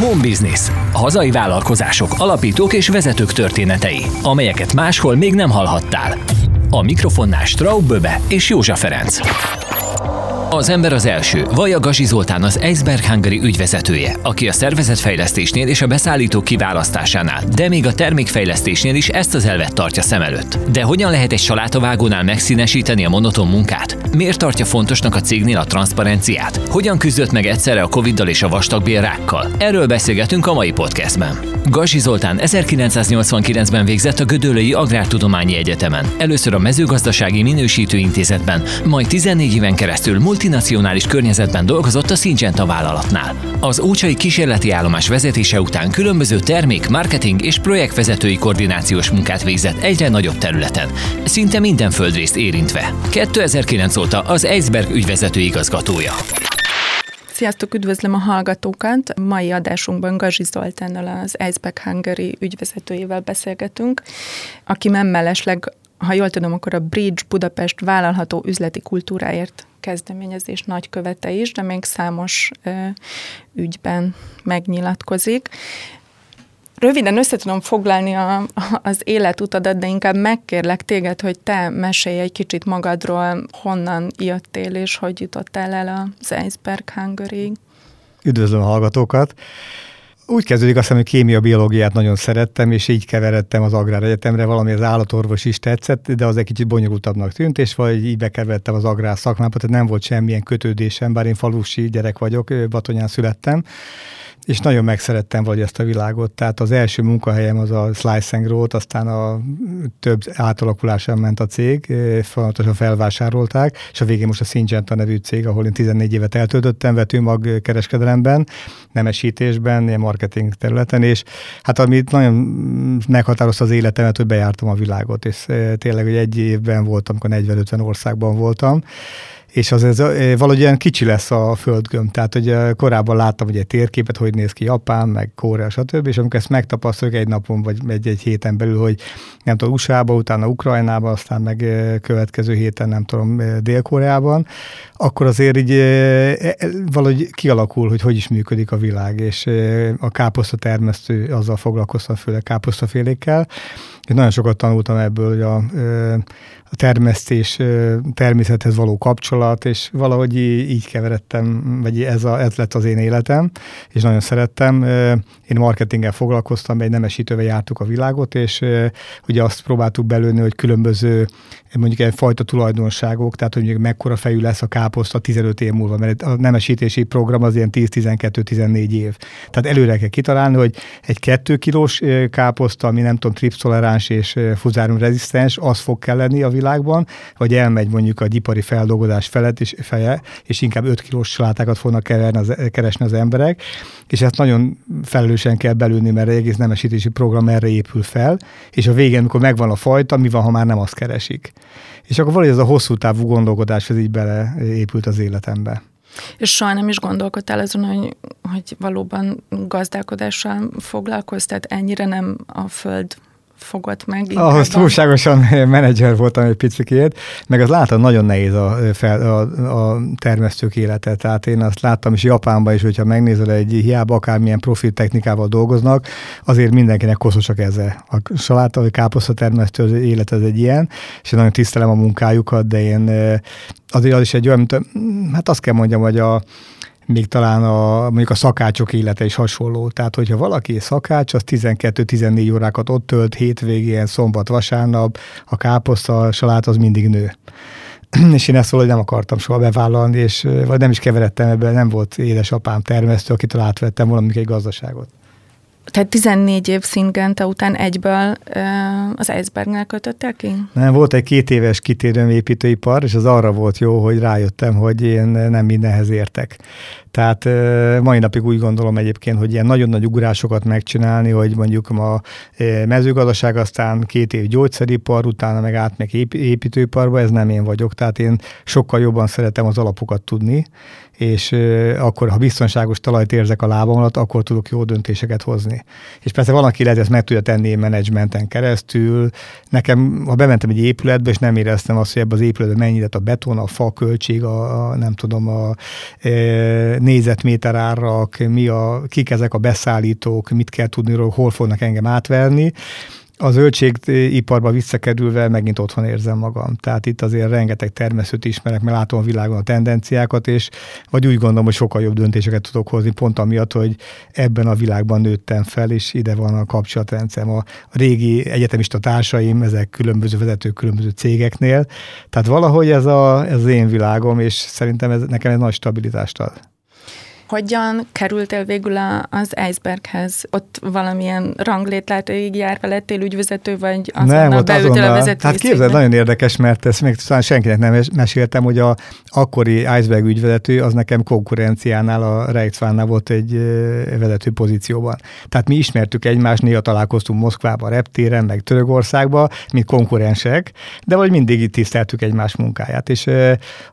Home Business. Hazai vállalkozások, alapítók és vezetők történetei, amelyeket máshol még nem hallhattál. A mikrofonnál Straub Böbe és Józsa Ferenc. Az ember az első. Vaja Gazi Zoltán az Iceberg Hungary ügyvezetője, aki a szervezetfejlesztésnél és a beszállítók kiválasztásánál, de még a termékfejlesztésnél is ezt az elvet tartja szem előtt. De hogyan lehet egy salátavágónál megszínesíteni a monoton munkát? Miért tartja fontosnak a cégnél a transzparenciát? Hogyan küzdött meg egyszerre a Covid-dal és a vastagbélrákkal? Erről beszélgetünk a mai podcastben. Gazi Zoltán 1989-ben végzett a Gödöllői Agrártudományi Egyetemen. Először a mezőgazdasági minősítőintézetben, majd 14 éven keresztül multinacionális környezetben dolgozott a Syngenta vállalatnál. Az ócsai kísérleti állomás vezetése után különböző termék, marketing és projektvezetői koordinációs munkát végzett egyre nagyobb területen, szinte minden földrészt érintve. 2009 óta az Eisberg ügyvezető igazgatója. Sziasztok, üdvözlöm a hallgatókat! Mai adásunkban Gazsi Zoltánnal az Iceback Hungary ügyvezetőjével beszélgetünk, aki mellesleg, ha jól tudom, akkor a Bridge Budapest vállalható üzleti kultúráért kezdeményezés nagykövete is, de még számos ö, ügyben megnyilatkozik. Röviden össze foglalni a, az életutadat, de inkább megkérlek téged, hogy te mesélj egy kicsit magadról, honnan jöttél és hogy jutottál el az Iceberg hungary Üdvözlöm a hallgatókat! Úgy kezdődik azt hiszem, hogy kémia biológiát nagyon szerettem, és így keveredtem az Agrár Egyetemre, valami az állatorvos is tetszett, de az egy kicsit bonyolultabbnak tűnt, és vagy így bekeveredtem az agrár szakmába, tehát nem volt semmilyen kötődésem, bár én falusi gyerek vagyok, Batonyán születtem, és nagyon megszerettem vagy ezt a világot. Tehát az első munkahelyem az a Slice and Growth, aztán a több átalakulásán ment a cég, folyamatosan felvásárolták, és a végén most a Syngenta nevű cég, ahol én 14 évet eltöltöttem vetőmag kereskedelemben, nemesítésben, ilyen marketing területen, és hát amit nagyon meghatározta az életemet, hogy bejártam a világot, és tényleg, hogy egy évben voltam, amikor 40-50 országban voltam, és az ez valahogy ilyen kicsi lesz a földgömb. Tehát, hogy korábban láttam egy térképet, hogy néz ki Japán, meg Korea, stb. És amikor ezt megtapasztaljuk egy napon, vagy egy-egy héten belül, hogy nem tudom, USA-ba, utána Ukrajnába, aztán meg következő héten, nem tudom, Dél-Koreában, akkor azért így e, valahogy kialakul, hogy hogy is működik a világ, és a káposzta termesztő azzal foglalkoztam, főleg káposztafélékkel, és nagyon sokat tanultam ebből, hogy a, a termesztés természethez való kapcsolat, és valahogy így keveredtem, vagy ez, a, ez lett az én életem, és nagyon szerettem. Én marketinggel foglalkoztam, egy nemesítővel jártuk a világot, és ugye azt próbáltuk belőni, hogy különböző mondjuk egy fajta tulajdonságok, tehát hogy mondjuk mekkora fejű lesz a káposzta 15 év múlva, mert a nemesítési program az ilyen 10-12-14 év. Tehát előre kell kitalálni, hogy egy 2 kilós káposzta, ami nem tudom, tripstoleráns és fuzárum rezisztens, az fog kelleni a világban, vagy elmegy mondjuk a gyipari feldolgozás felett és feje, és inkább 5 kilós salátákat fognak keverni az, keresni az emberek, és ezt nagyon felelősen kell belülni, mert egy egész nemesítési program erre épül fel, és a végén, amikor megvan a fajta, mi van, ha már nem azt keresik. És akkor valahogy ez a hosszú távú gondolkodás, ez így beleépült az életembe. És soha nem is gondolkodtál azon, hogy, hogy valóban gazdálkodással foglalkozz, tehát ennyire nem a föld fogott meg. Ahhoz túlságosan menedzser voltam egy picikét, meg az láttam, nagyon nehéz a, fel, a, a termesztők élete. Tehát én azt láttam is Japánban is, hogyha megnézel egy hiába akármilyen profil technikával dolgoznak, azért mindenkinek koszosak ezzel. A saláta vagy káposzta termesztő az élet az egy ilyen, és én nagyon tisztelem a munkájukat, de én azért az is egy olyan, mint, hát azt kell mondjam, hogy a, még talán a, mondjuk a szakácsok élete is hasonló. Tehát, hogyha valaki szakács, az 12-14 órákat ott tölt, hétvégén, szombat, vasárnap, a káposzta, a salát az mindig nő. és én ezt valahogy nem akartam soha bevállalni, és vagy nem is keveredtem ebben, nem volt édesapám termesztő, akitől átvettem valamik egy gazdaságot tehát 14 év szingente után egyből az Icebergnél kötöttél ki? Nem, volt egy két éves kitérőm építőipar, és az arra volt jó, hogy rájöttem, hogy én nem mindenhez értek. Tehát mai napig úgy gondolom egyébként, hogy ilyen nagyon nagy ugrásokat megcsinálni, hogy mondjuk ma mezőgazdaság, aztán két év gyógyszeripar, utána meg átmegy építőiparba, ez nem én vagyok. Tehát én sokkal jobban szeretem az alapokat tudni, és akkor, ha biztonságos talajt érzek a lábam alatt, akkor tudok jó döntéseket hozni. És persze van, aki lehet ezt meg tudja tenni menedzsmenten keresztül. Nekem, ha bementem egy épületbe, és nem éreztem azt, hogy ebbe az épületbe mennyi a beton, a fa költség, a, nem tudom, a e, nézetméter árak, mi a, kik ezek a beszállítók, mit kell tudni, hol fognak engem átverni, a zöldségiparba visszakerülve megint otthon érzem magam. Tehát itt azért rengeteg termesztőt ismerek, mert látom a világon a tendenciákat, és vagy úgy gondolom, hogy sokkal jobb döntéseket tudok hozni, pont amiatt, hogy ebben a világban nőttem fel, és ide van a kapcsolatrendszerem. A régi egyetemista társaim, ezek különböző vezetők különböző cégeknél. Tehát valahogy ez, a, ez az én világom, és szerintem ez nekem egy nagy stabilitást ad. Hogyan kerültél végül az iceberghez? Ott valamilyen ranglétlátóig járva lettél ügyvezető, vagy azonnal nem, beültél a vezető Hát képzeld, nagyon érdekes, mert ezt még talán senkinek nem meséltem, hogy a akkori iceberg ügyvezető az nekem konkurenciánál, a Reichsvánnál volt egy vezető pozícióban. Tehát mi ismertük egymást, néha találkoztunk Moszkvában, reptéren, meg Törökországban, mint konkurensek, de vagy mindig itt tiszteltük egymás munkáját. És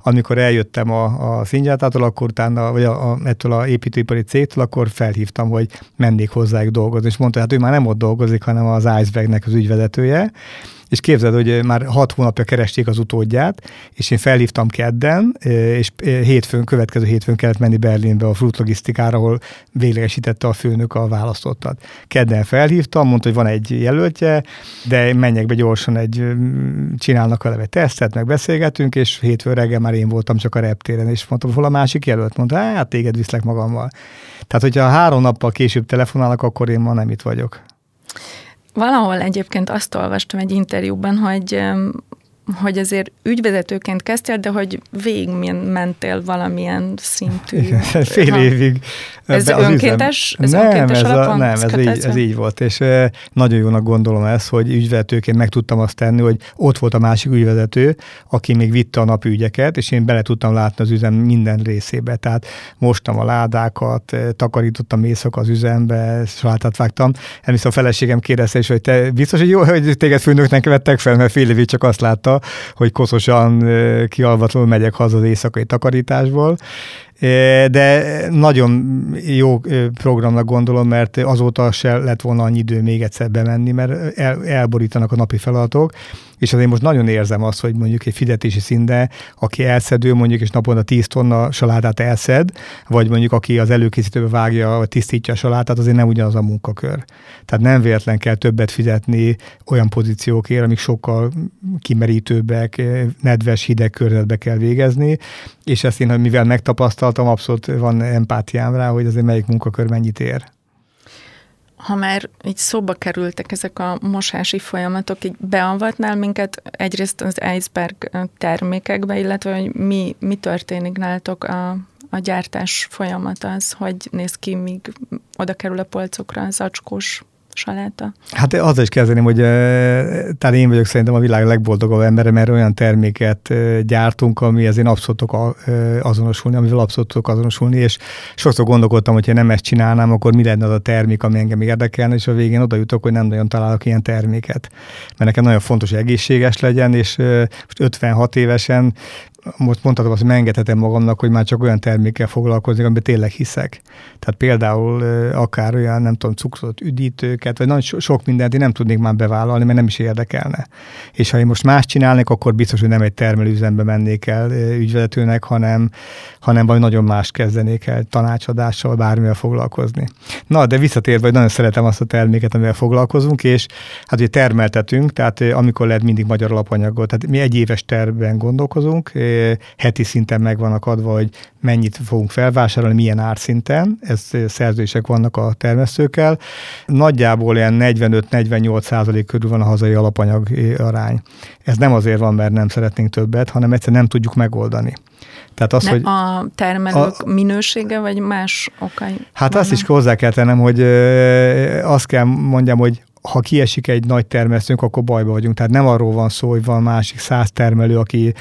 amikor eljöttem a, a Szingyátától, akkor utána, vagy a, a, ettől a építőipari cégtől, akkor felhívtam, hogy mennék hozzájuk dolgozni, és mondta, hát ő már nem ott dolgozik, hanem az Icebergnek az ügyvezetője, és képzeld, hogy már hat hónapja keresték az utódját, és én felhívtam kedden, és hétfőn, következő hétfőn kellett menni Berlinbe a Fruit logisztikára, ahol véglegesítette a főnök a választottat. Kedden felhívtam, mondta, hogy van egy jelöltje, de menjek be gyorsan egy, csinálnak a egy tesztet, meg beszélgetünk, és hétfő reggel már én voltam csak a reptéren, és mondtam, hol a másik jelölt? Mondta, hát téged viszlek magammal. Tehát, hogyha három nappal később telefonálnak, akkor én ma nem itt vagyok. Valahol egyébként azt olvastam egy interjúban, hogy hogy azért ügyvezetőként kezdtél, de hogy végig mentél valamilyen szintű. Igen, fél ha. évig. Ez önkéntes? Ez nem, önkéntes ez, a, nem ez, így, ez így volt, és nagyon jónak gondolom ezt, hogy ügyvezetőként meg tudtam azt tenni, hogy ott volt a másik ügyvezető, aki még vitte a napügyeket, és én bele tudtam látni az üzem minden részébe. Tehát mostam a ládákat, takarítottam éjszaka az üzembe, salátát vágtam. Elviszont a feleségem kérdezte is, hogy te biztos, hogy jó, hogy téged főnöknek vettek fel, mert fél évig csak azt látta, hogy koszosan kialvatlanul megyek haza az éjszakai takarításból, de nagyon jó programnak gondolom, mert azóta se lett volna annyi idő még egyszer bemenni, mert el, elborítanak a napi feladatok, és azért most nagyon érzem azt, hogy mondjuk egy fizetési szinte, aki elszedő mondjuk, és naponta 10 tonna salátát elszed, vagy mondjuk aki az előkészítőbe vágja, vagy tisztítja a salátát, azért nem ugyanaz a munkakör. Tehát nem véletlen kell többet fizetni olyan pozíciókért, amik sokkal kimerítőbbek, nedves, hideg környezetbe kell végezni, és ezt én, mivel megtapasztaltam, abszolút van empátiám rá, hogy azért melyik munkakör mennyit ér ha már így szóba kerültek ezek a mosási folyamatok, így beavatnál minket egyrészt az iceberg termékekbe, illetve hogy mi, mi történik nálatok a, a gyártás folyamat az, hogy néz ki, míg oda kerül a polcokra az acskós saláta? Hát azzal is kezdeném, hogy talán én vagyok szerintem a világ legboldogabb embere, mert olyan terméket gyártunk, ami ezért abszolút tudok azonosulni, amivel abszolút tudok azonosulni, és sokszor gondolkodtam, hogy ha nem ezt csinálnám, akkor mi lenne az a termék, ami engem érdekelne, és a végén oda jutok, hogy nem nagyon találok ilyen terméket. Mert nekem nagyon fontos, hogy egészséges legyen, és most 56 évesen most mondhatom azt, hogy engedhetem magamnak, hogy már csak olyan termékkel foglalkozni, amiben tényleg hiszek. Tehát például akár olyan, nem tudom, cukrot, üdítőket, vagy nagyon sok mindent én nem tudnék már bevállalni, mert nem is érdekelne. És ha én most más csinálnék, akkor biztos, hogy nem egy termelőüzembe mennék el ügyvezetőnek, hanem, hanem vagy nagyon más kezdenék el tanácsadással, bármivel foglalkozni. Na, de visszatérve, hogy nagyon szeretem azt a terméket, amivel foglalkozunk, és hát ugye termeltetünk, tehát amikor lehet mindig magyar alapanyagot, tehát mi egy éves tervben gondolkozunk, heti szinten meg vannak adva, hogy mennyit fogunk felvásárolni, milyen árszinten, ez szerződések vannak a termesztőkkel. Nagyjából ilyen 45-48 százalék körül van a hazai alapanyag arány. Ez nem azért van, mert nem szeretnénk többet, hanem egyszerűen nem tudjuk megoldani. Tehát az, ne, hogy a termelők a, minősége, vagy más okai? Hát vannak? azt is hozzá kell tennem, hogy azt kell mondjam, hogy ha kiesik egy nagy termesztőnk, akkor bajba vagyunk. Tehát nem arról van szó, hogy van másik száz termelő, aki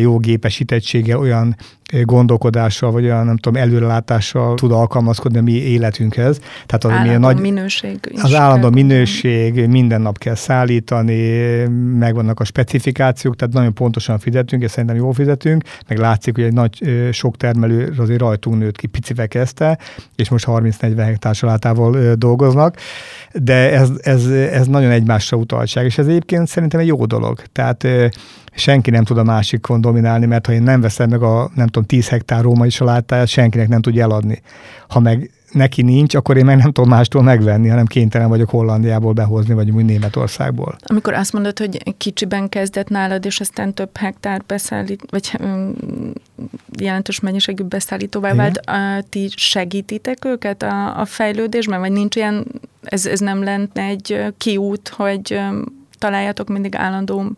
jó gépesítettsége, olyan gondolkodással, vagy olyan, nem tudom, előrelátással tud alkalmazkodni a mi életünkhez. Tehát az, állandó nagy, minőség. Az állandó minőség, minden nap kell szállítani, megvannak a specifikációk, tehát nagyon pontosan fizetünk, és szerintem jól fizetünk, meg látszik, hogy egy nagy sok termelő azért rajtunk nőtt ki, picivel kezdte, és most 30-40 hektár salátával dolgoznak, de ez, ez, ez nagyon egymásra utaltság, és ez egyébként szerintem egy jó dolog. Tehát senki nem tud a másikon dominálni, mert ha én nem veszem meg a, nem tudom, 10 hektár római salátáját, senkinek nem tudja eladni. Ha meg neki nincs, akkor én meg nem tudom mástól megvenni, hanem kénytelen vagyok Hollandiából behozni, vagy úgy Németországból. Amikor azt mondod, hogy kicsiben kezdett nálad, és aztán több hektár beszállít, vagy um, jelentős mennyiségű beszállítóvá Igen. vált, a, ti segítitek őket a, a fejlődésben, vagy nincs ilyen, ez, ez nem lenne egy kiút, hogy találjatok mindig állandó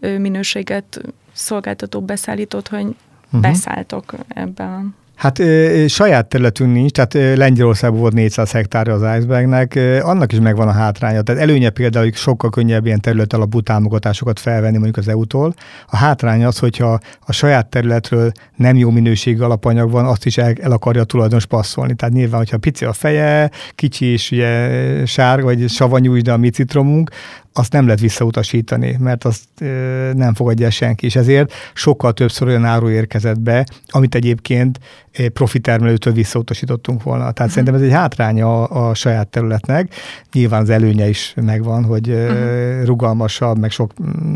minőséget szolgáltató beszállítót, hogy uh-huh. beszálltok ebben Hát e, saját területünk nincs, tehát Lengyelországban volt 400 hektár az icebergnek, e, annak is megvan a hátránya. Tehát előnye például, hogy sokkal könnyebb ilyen terület alapú támogatásokat felvenni mondjuk az EU-tól. A hátránya az, hogyha a saját területről nem jó minőségű alapanyag van, azt is el, el akarja a tulajdonos passzolni. Tehát nyilván, hogyha pici a feje, kicsi és ugye sárga vagy savanyú, de a mi citromunk, azt nem lehet visszautasítani, mert azt ö, nem fogadja senki, és ezért sokkal többször olyan áru érkezett be, amit egyébként profitermelőtől visszautasítottunk volna. Tehát uh-huh. szerintem ez egy hátránya a, a saját területnek. Nyilván az előnye is megvan, hogy uh-huh. rugalmasabb, meg sok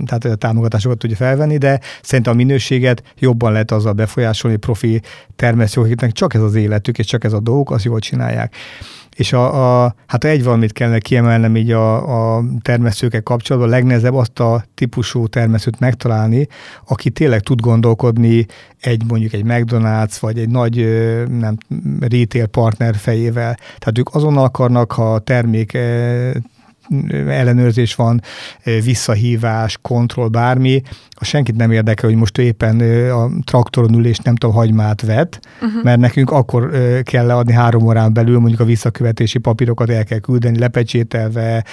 tehát a támogatásokat tudja felvenni, de szerintem a minőséget jobban lehet azzal befolyásolni, profi termesztők, akiknek csak ez az életük, és csak ez a dolguk, azt jól csinálják. És a, a, hát egy valamit kellene kiemelnem így a, a termesztőkkel kapcsolatban, a legnehezebb azt a típusú termesztőt megtalálni, aki tényleg tud gondolkodni egy mondjuk egy McDonald's, vagy egy nagy nem, retail partner fejével. Tehát ők azonnal akarnak, ha a termék ellenőrzés van, visszahívás, kontroll, bármi, a senkit nem érdekel, hogy most éppen a traktoron ül és nem tudom, hagymát vet, uh-huh. mert nekünk akkor kell leadni három órán belül, mondjuk a visszakövetési papírokat el kell küldeni, lepecsételve,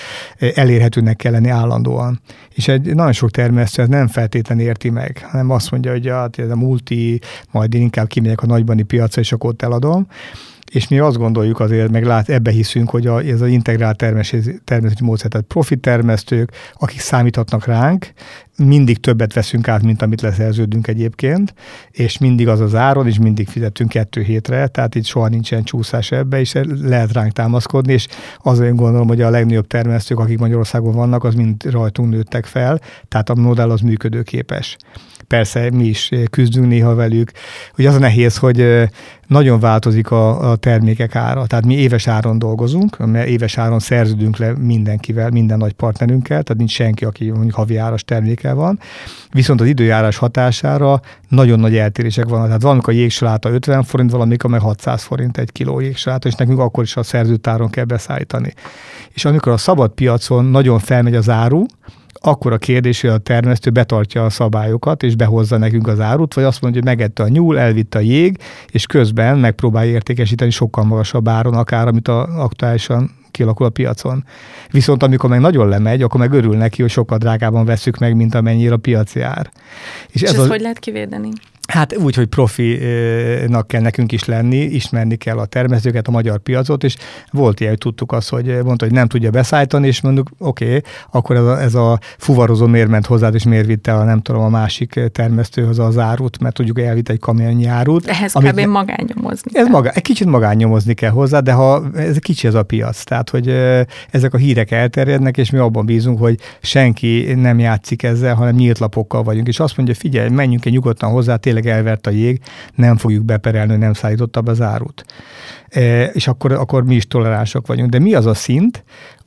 elérhetőnek kell lenni állandóan. És egy nagyon sok termesztő ez nem feltétlenül érti meg, hanem azt mondja, hogy hát ez a multi, majd én inkább kimegyek a nagybani piacra, és akkor ott eladom és mi azt gondoljuk azért, meg lát, ebbe hiszünk, hogy a, ez az integrált termesztési, termesztési módszer, tehát profit termesztők, akik számíthatnak ránk, mindig többet veszünk át, mint amit leszerződünk egyébként, és mindig az az áron, és mindig fizetünk kettő hétre, tehát itt soha nincsen csúszás ebbe, és lehet ránk támaszkodni, és azért gondolom, hogy a legnagyobb termesztők, akik Magyarországon vannak, az mind rajtunk nőttek fel, tehát a modell az működőképes persze mi is küzdünk néha velük. Ugye az a nehéz, hogy nagyon változik a, a termékek ára. Tehát mi éves áron dolgozunk, mert éves áron szerződünk le mindenkivel, minden nagy partnerünkkel, tehát nincs senki, aki mondjuk havi áras terméke van. Viszont az időjárás hatására nagyon nagy eltérések vannak. Tehát valamikor a jégsaláta 50 forint, valamikor meg 600 forint egy kiló jégsaláta, és nekünk akkor is a szerződött áron kell beszállítani. És amikor a szabad piacon nagyon felmegy az áru, akkor a kérdés, hogy a termesztő betartja a szabályokat, és behozza nekünk az árut, vagy azt mondja, hogy megette a nyúl, elvitte a jég, és közben megpróbálja értékesíteni sokkal magasabb áron, akár amit a, aktuálisan kialakul a piacon. Viszont amikor meg nagyon lemegy, akkor meg örül neki, hogy sokkal drágában veszük meg, mint amennyire a piaci ár. És, és ez ezt a... hogy lehet kivédeni? Hát úgy, hogy profinak kell nekünk is lenni, ismerni kell a termesztőket, a magyar piacot, és volt ilyen, hogy tudtuk azt, hogy mondta, hogy nem tudja beszállítani, és mondjuk, oké, okay, akkor ez a, ez a fuvarozó miért ment hozzád, és miért vitte a nem tudom, a másik termesztőhöz az árut, mert tudjuk, elvitt egy kamionnyi árut. Ehhez amit, kb. magányomozni Ez maga, egy kicsit magányomozni kell hozzá, de ha ez kicsi ez a piac, tehát hogy ezek a hírek elterjednek, és mi abban bízunk, hogy senki nem játszik ezzel, hanem nyílt lapokkal vagyunk, és azt mondja, figyelj, menjünk egy nyugodtan hozzá, tényleg tényleg elvert a jég, nem fogjuk beperelni, nem szállította be az árut. E, és akkor, akkor mi is toleránsok vagyunk. De mi az a szint,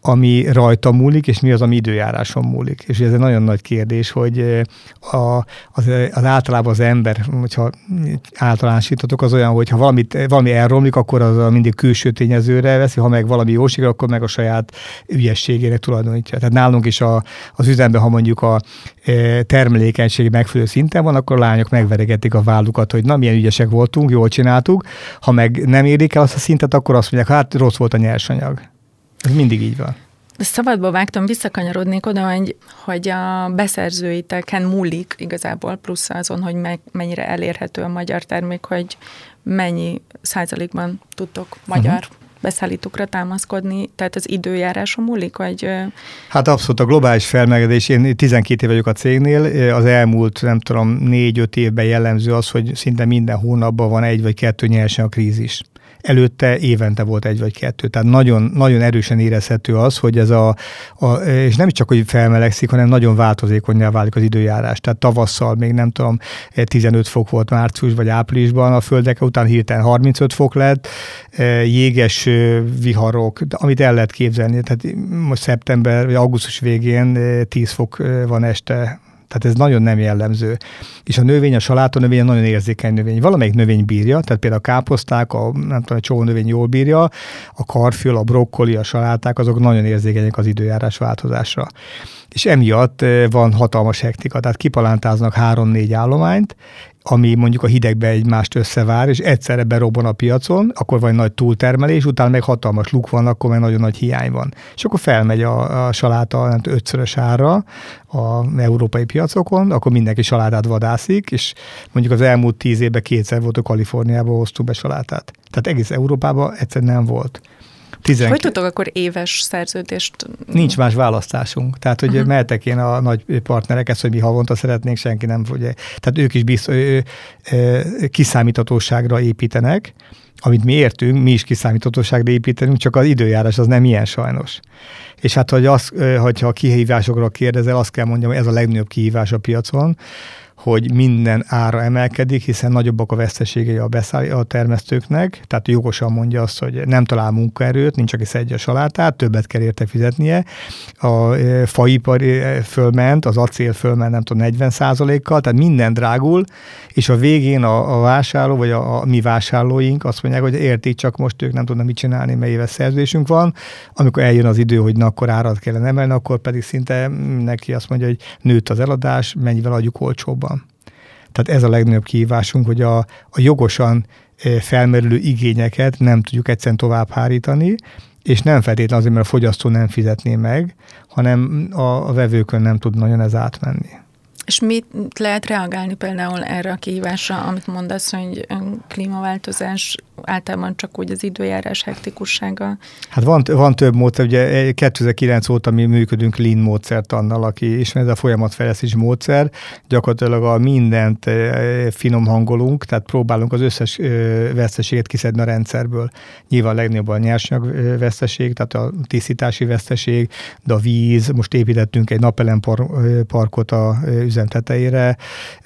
ami rajta múlik, és mi az, ami időjáráson múlik. És ez egy nagyon nagy kérdés, hogy a, az, az általában az ember, hogyha általánosítatok, az olyan, hogy ha valamit, valami elromlik, akkor az mindig külső tényezőre veszi, ha meg valami jóség, akkor meg a saját ügyességére tulajdonítja. Tehát nálunk is a, az üzemben, ha mondjuk a termelékenység megfelelő szinten van, akkor a lányok megveregetik a vállukat, hogy na, milyen ügyesek voltunk, jól csináltuk. Ha meg nem érik el azt a szintet, akkor azt mondják, hát rossz volt a nyersanyag. Ez mindig így van. Szabadba vágtam, visszakanyarodnék oda, hogy, hogy a beszerzőiteken múlik igazából plusz azon, hogy me, mennyire elérhető a magyar termék, hogy mennyi százalékban tudtok magyar uh-huh beszállítókra támaszkodni, tehát az időjárása múlik, vagy... Hát abszolút a globális felmelegedés, én 12 év vagyok a cégnél, az elmúlt, nem tudom, négy-öt évben jellemző az, hogy szinte minden hónapban van egy vagy kettő nyersen a krízis előtte évente volt egy vagy kettő. Tehát nagyon, nagyon erősen érezhető az, hogy ez a, a, és nem csak, hogy felmelegszik, hanem nagyon változékonyá válik az időjárás. Tehát tavasszal még nem tudom, 15 fok volt március vagy áprilisban, a földek után hirtelen 35 fok lett, e, jéges viharok, amit el lehet képzelni. Tehát most szeptember vagy augusztus végén 10 fok van este tehát ez nagyon nem jellemző. És a növény, a saláta növény nagyon érzékeny növény. Valamelyik növény bírja, tehát például a káposzták, a, nem tudom, a csomó növény jól bírja, a karfül, a brokkoli, a saláták, azok nagyon érzékenyek az időjárás változásra. És emiatt eh, van hatalmas hektika, tehát kipalántáznak három-négy állományt, ami mondjuk a hidegbe egymást összevár, és egyszerre berobban a piacon, akkor van nagy túltermelés, utána meg hatalmas luk van, akkor meg nagyon nagy hiány van. És akkor felmegy a, a saláta nem ötszörös ára a európai piacokon, akkor mindenki salátát vadászik, és mondjuk az elmúlt tíz évben kétszer volt a Kaliforniába hoztuk be salátát. Tehát egész Európában egyszer nem volt. 12... Hogy tudtok akkor éves szerződést? Nincs más választásunk. Tehát, hogy uh-huh. mehetek én a nagy partnereket, hogy mi havonta szeretnénk, senki nem fogja. Tehát ők is biztos, ő, ő, kiszámíthatóságra építenek, amit mi értünk, mi is kiszámíthatóságra építenünk, csak az időjárás az nem ilyen sajnos. És hát, hogy az, hogyha a kihívásokra kérdezel, azt kell mondjam, hogy ez a legnagyobb kihívás a piacon, hogy minden ára emelkedik, hiszen nagyobbak a veszteségei a, beszáll, a termesztőknek, tehát jogosan mondja azt, hogy nem talál munkaerőt, nincs, aki szedje a salátát, többet kell érte fizetnie. A e, faipar e, fölment, az acél fölment, nem tudom, 40% kal tehát minden drágul, és a végén a, a vásárló, vagy a, a mi vásárlóink azt mondják, hogy értik, csak most ők nem tudnak mit csinálni, mert éves szerződésünk van. Amikor eljön az idő, hogy na, akkor árat kellene emelni, akkor pedig szinte neki azt mondja, hogy nőtt az eladás, mennyivel adjuk olcsóbban. Tehát ez a legnagyobb kihívásunk, hogy a, a jogosan felmerülő igényeket nem tudjuk egyszerűen tovább hárítani, és nem feltétlenül azért, mert a fogyasztó nem fizetné meg, hanem a, a vevőkön nem tud nagyon ez átmenni. És mit lehet reagálni például erre a kihívásra, amit mondasz, hogy klímaváltozás általában csak úgy az időjárás hektikussága? Hát van, van több módszer, ugye 2009 óta mi működünk Lean módszert annal, aki ismeri, ez a folyamatfejlesztési módszer, gyakorlatilag a mindent finom hangolunk, tehát próbálunk az összes veszteséget kiszedni a rendszerből. Nyilván legnagyobb a nyersanyag veszteség, tehát a tisztítási veszteség, de a víz, most építettünk egy napelemparkot a üzem tetejére,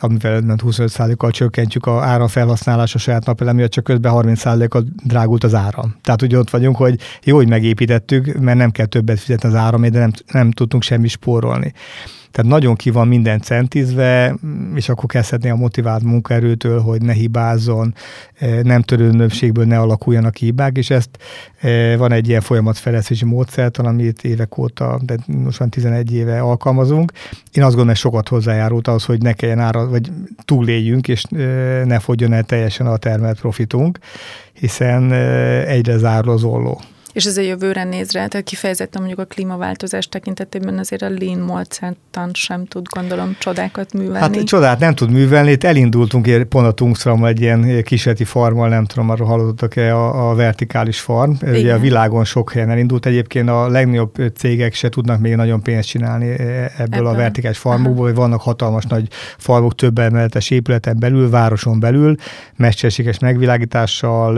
amivel 25%-kal csökkentjük a áramfelhasználás a saját napelem csak közben 30%-kal drágult az áram. Tehát ugye ott vagyunk, hogy jó, hogy megépítettük, mert nem kell többet fizetni az áramért, de nem, nem tudtunk semmi spórolni. Tehát nagyon ki van minden centizve, és akkor kezdhetné a motivált munkaerőtől, hogy ne hibázzon, eh, nem törő nöbbségből ne alakuljanak hibák, és ezt eh, van egy ilyen folyamatfejlesztési módszertan, amit évek óta, de most van 11 éve alkalmazunk. Én azt gondolom, hogy sokat hozzájárult ahhoz, hogy ne kelljen ára, vagy túléljünk, és eh, ne fogjon el teljesen a termelt profitunk, hiszen egyre zárul az olló. És ez a jövőre nézre, tehát kifejezetten mondjuk a klímaváltozás tekintetében azért a lean módszertan sem tud gondolom csodákat művelni. Hát csodát nem tud művelni, itt elindultunk pont a Tungstram egy ilyen kísérleti farmmal, nem tudom, arról hallottak-e a, a vertikális farm. Igen. Ugye a világon sok helyen elindult, egyébként a legnagyobb cégek se tudnak még nagyon pénzt csinálni e, ebből, ebből. a vertikális farmokból, hogy vannak hatalmas nagy farmok több emeletes épületen belül, városon belül, mesterséges megvilágítással,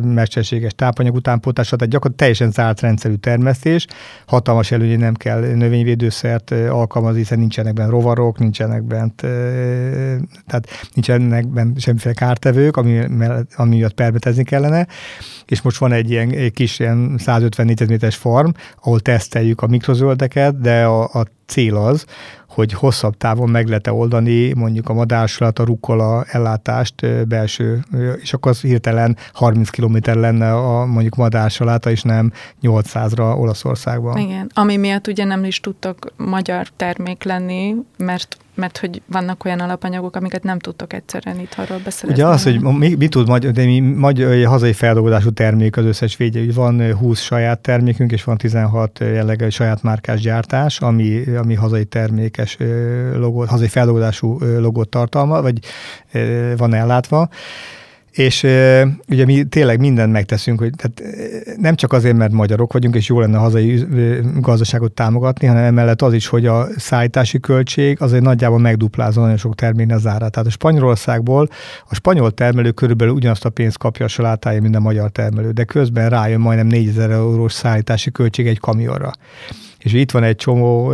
mesterséges tápanyag utánpótással, tehát gyakorlatilag teljesen zárt rendszerű termesztés, hatalmas előnye nem kell növényvédőszert alkalmazni, hiszen nincsenek benne rovarok, nincsenek bent, tehát nincsenek benne semmiféle kártevők, ami, ami miatt perbetezni kellene, és most van egy ilyen egy kis ilyen 150 négyzetméteres farm, ahol teszteljük a mikrozöldeket, de a, a cél az, hogy hosszabb távon meg lehet oldani mondjuk a madársalat, a rukkola ellátást belső, és akkor az hirtelen 30 km lenne a mondjuk madársaláta, és nem 800-ra Olaszországban. Igen, ami miatt ugye nem is tudtak magyar termék lenni, mert mert hogy vannak olyan alapanyagok, amiket nem tudtok egyszerűen arról beszerezni. Ugye az, hogy mi, mi tud magyar, de mi magyar, hazai feldolgozású termék az összes védje, van 20 saját termékünk, és van 16 jellegű saját márkás gyártás, ami, ami hazai termékes logót, hazai feldolgozású logót tartalma, vagy van ellátva. És ugye mi tényleg mindent megteszünk, hogy tehát nem csak azért, mert magyarok vagyunk, és jó lenne a hazai gazdaságot támogatni, hanem emellett az is, hogy a szállítási költség azért nagyjából megduplázza nagyon sok terméknél az árát. Tehát a Spanyolországból a spanyol termelő körülbelül ugyanazt a pénzt kapja a salátája, mint a magyar termelő, de közben rájön majdnem 4000 eurós szállítási költség egy kamionra. És itt van egy csomó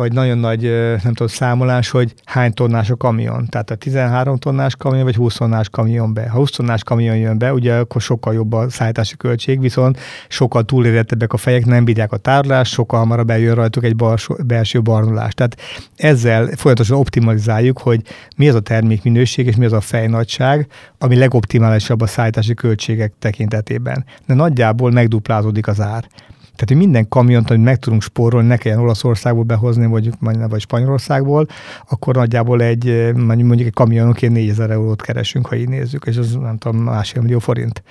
vagy nagyon nagy, nem tudom, számolás, hogy hány tonnás a kamion. Tehát a 13 tonnás kamion, vagy 20 tonnás kamion be. Ha 20 tonnás kamion jön be, ugye akkor sokkal jobb a szállítási költség, viszont sokkal túlérettebbek a fejek, nem bírják a tárolást, sokkal hamarabb bejön rajtuk egy belső, belső barnulás. Tehát ezzel folyamatosan optimalizáljuk, hogy mi az a termék minőség, és mi az a fejnagyság, ami legoptimálisabb a szállítási költségek tekintetében. De nagyjából megduplázódik az ár. Tehát, hogy minden kamiont, amit meg tudunk spórolni, ne kelljen Olaszországból behozni, vagy, vagy Spanyolországból, akkor nagyjából egy, mondjuk egy kamionokért 4000 eurót keresünk, ha így nézzük, és az nem tudom, másfél millió forint.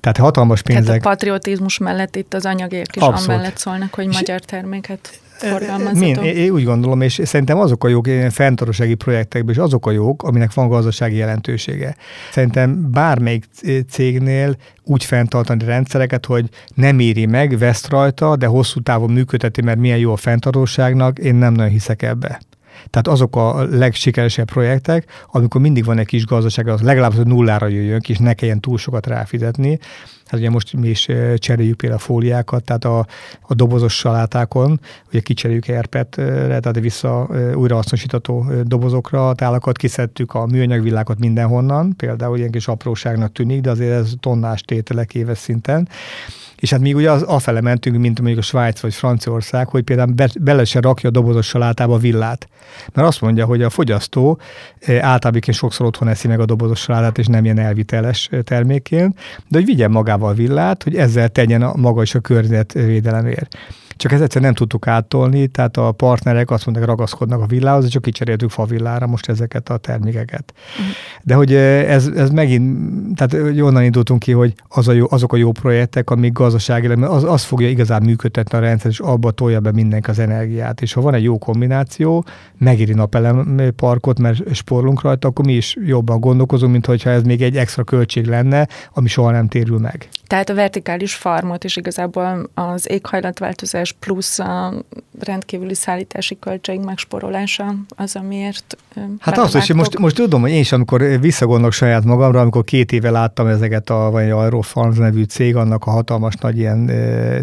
Tehát hatalmas pénzek. Tehát a patriotizmus mellett itt az anyagért is Abszolút. amellett szólnak, hogy magyar terméket forgalmazhatok. Én, én úgy gondolom, és szerintem azok a jók fenntartósági projektekben, és azok a jók, aminek van gazdasági jelentősége. Szerintem bármelyik cégnél úgy fenntartani rendszereket, hogy nem éri meg, veszt rajta, de hosszú távon működteti, mert milyen jó a fenntartóságnak, én nem nagyon hiszek ebbe. Tehát azok a legsikeresebb projektek, amikor mindig van egy kis gazdaság, az legalább az nullára jöjjön és ne kelljen túl sokat ráfizetni. Hát ugye most mi is cseréljük például a fóliákat, tehát a, a dobozos salátákon, ugye kicseréljük erpetre, tehát vissza újrahasznosítható dobozokra, tálakat kiszedtük a műanyagvillákat mindenhonnan, például ilyen kis apróságnak tűnik, de azért ez tonnás tételek éves szinten. És hát még ugye az afele mentünk, mint mondjuk a Svájc vagy Franciaország, hogy például be, bele se rakja a dobozos salátába villát. Mert azt mondja, hogy a fogyasztó eh, általában sokszor otthon eszi meg a dobozos salátát, és nem ilyen elviteles eh, termékként, de hogy vigyen magával a villát, hogy ezzel tegyen a maga is a környezetvédelemért. Csak ezt egyszer nem tudtuk áttolni, tehát a partnerek azt mondták, ragaszkodnak a villához, csak kicseréltük favillára most ezeket a termékeket. Uh-huh. De hogy ez, ez megint, tehát hogy onnan indultunk ki, hogy az a jó, azok a jó projektek, amik gazdaságilag, az, az fogja igazán működtetni a rendszer, és abba tolja be mindenki az energiát. És ha van egy jó kombináció, megéri napelem parkot, mert sporlunk rajta, akkor mi is jobban gondolkozunk, mint hogyha ez még egy extra költség lenne, ami soha nem térül meg. Tehát a vertikális farmot is igazából az éghajlatváltozás plusz a rendkívüli szállítási költség megsporolása az, amiért Hát az, hogy most, most tudom, hogy én is, amikor visszagondolok saját magamra, amikor két éve láttam ezeket a, vagy a Aerofarms nevű cég, annak a hatalmas nagy ilyen,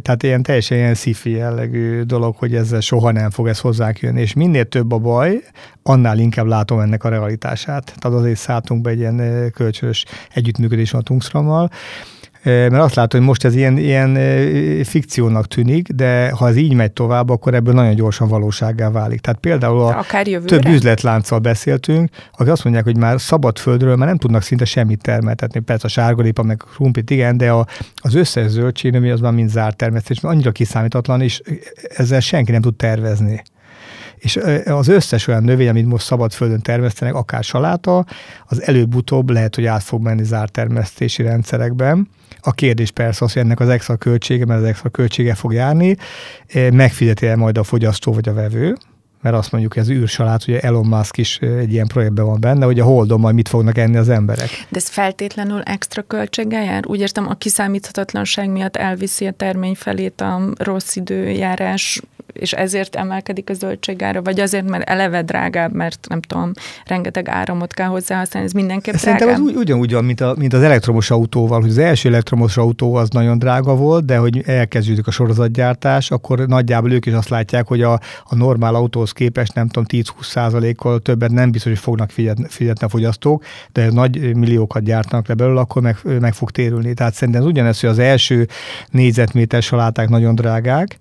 tehát ilyen teljesen ilyen sci jellegű dolog, hogy ezzel soha nem fog ez hozzánk jönni, és minél több a baj, annál inkább látom ennek a realitását. Tehát azért szálltunk be egy ilyen kölcsönös együttműködés a Tungsrammal, mert azt látom, hogy most ez ilyen, ilyen fikciónak tűnik, de ha ez így megy tovább, akkor ebből nagyon gyorsan valósággá válik. Tehát például a Akár több üzletlánccal beszéltünk, akik azt mondják, hogy már szabad földről már nem tudnak szinte semmit termeltetni. Persze a sárgalipa, meg krumplit, igen, de a, az összes zöldségnövény az már mind zárt termesztés, mert annyira kiszámítatlan, és ezzel senki nem tud tervezni és az összes olyan növény, amit most szabad földön termesztenek, akár saláta, az előbb-utóbb lehet, hogy át fog menni zárt termesztési rendszerekben. A kérdés persze az, hogy ennek az extra költsége, mert az extra költsége fog járni, megfizeti el majd a fogyasztó vagy a vevő, mert azt mondjuk, ez űrsalát, ugye Elon Musk is egy ilyen projektben van benne, hogy a holdon majd mit fognak enni az emberek. De ez feltétlenül extra költséggel jár? Úgy értem, a kiszámíthatatlanság miatt elviszi a termény felét a rossz időjárás és ezért emelkedik a zöldségára, vagy azért, mert eleve drágább, mert nem tudom, rengeteg áramot kell hozzá használni, ez mindenképp Szerintem drágább. az úgy, ugyanúgy van, mint, a, mint az elektromos autóval, hogy az első elektromos autó az nagyon drága volt, de hogy elkezdődik a sorozatgyártás, akkor nagyjából ők is azt látják, hogy a, a normál autóhoz képest nem tudom, 10-20 százalékkal többet nem biztos, hogy fognak figyelni, figyelni a fogyasztók, de nagy milliókat gyártanak le belőle, akkor meg, meg fog térülni. Tehát szerintem ez ugyanez, hogy az első négyzetméter saláták nagyon drágák,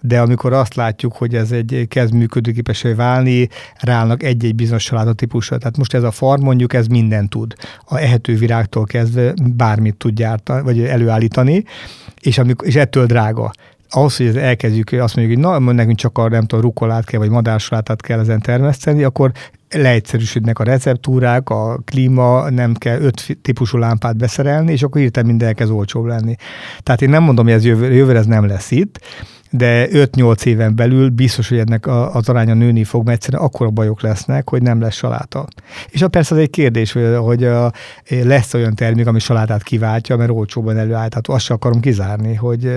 de amikor azt látjuk, hogy ez egy kezd működőképesé válni, ráállnak egy-egy bizonyos salátatípusra. Tehát most ez a farm mondjuk ez minden tud. A ehető virágtól kezdve bármit tud gyártani, vagy előállítani, és, amikor, és ettől drága ahhoz, hogy elkezdjük, azt mondjuk, hogy na, nekünk csak a nem tudom, rukolát kell, vagy madársalátát kell ezen termeszteni, akkor leegyszerűsödnek a receptúrák, a klíma, nem kell öt típusú lámpát beszerelni, és akkor hirtelen minden elkezd olcsóbb lenni. Tehát én nem mondom, hogy ez jövő, jövőre ez nem lesz itt, de 5-8 éven belül biztos, hogy ennek az aránya nőni fog, mert egyszerűen akkora bajok lesznek, hogy nem lesz saláta. És a persze az egy kérdés, hogy, hogy lesz olyan termék, ami salátát kiváltja, mert olcsóban előáll. Tehát azt sem akarom kizárni, hogy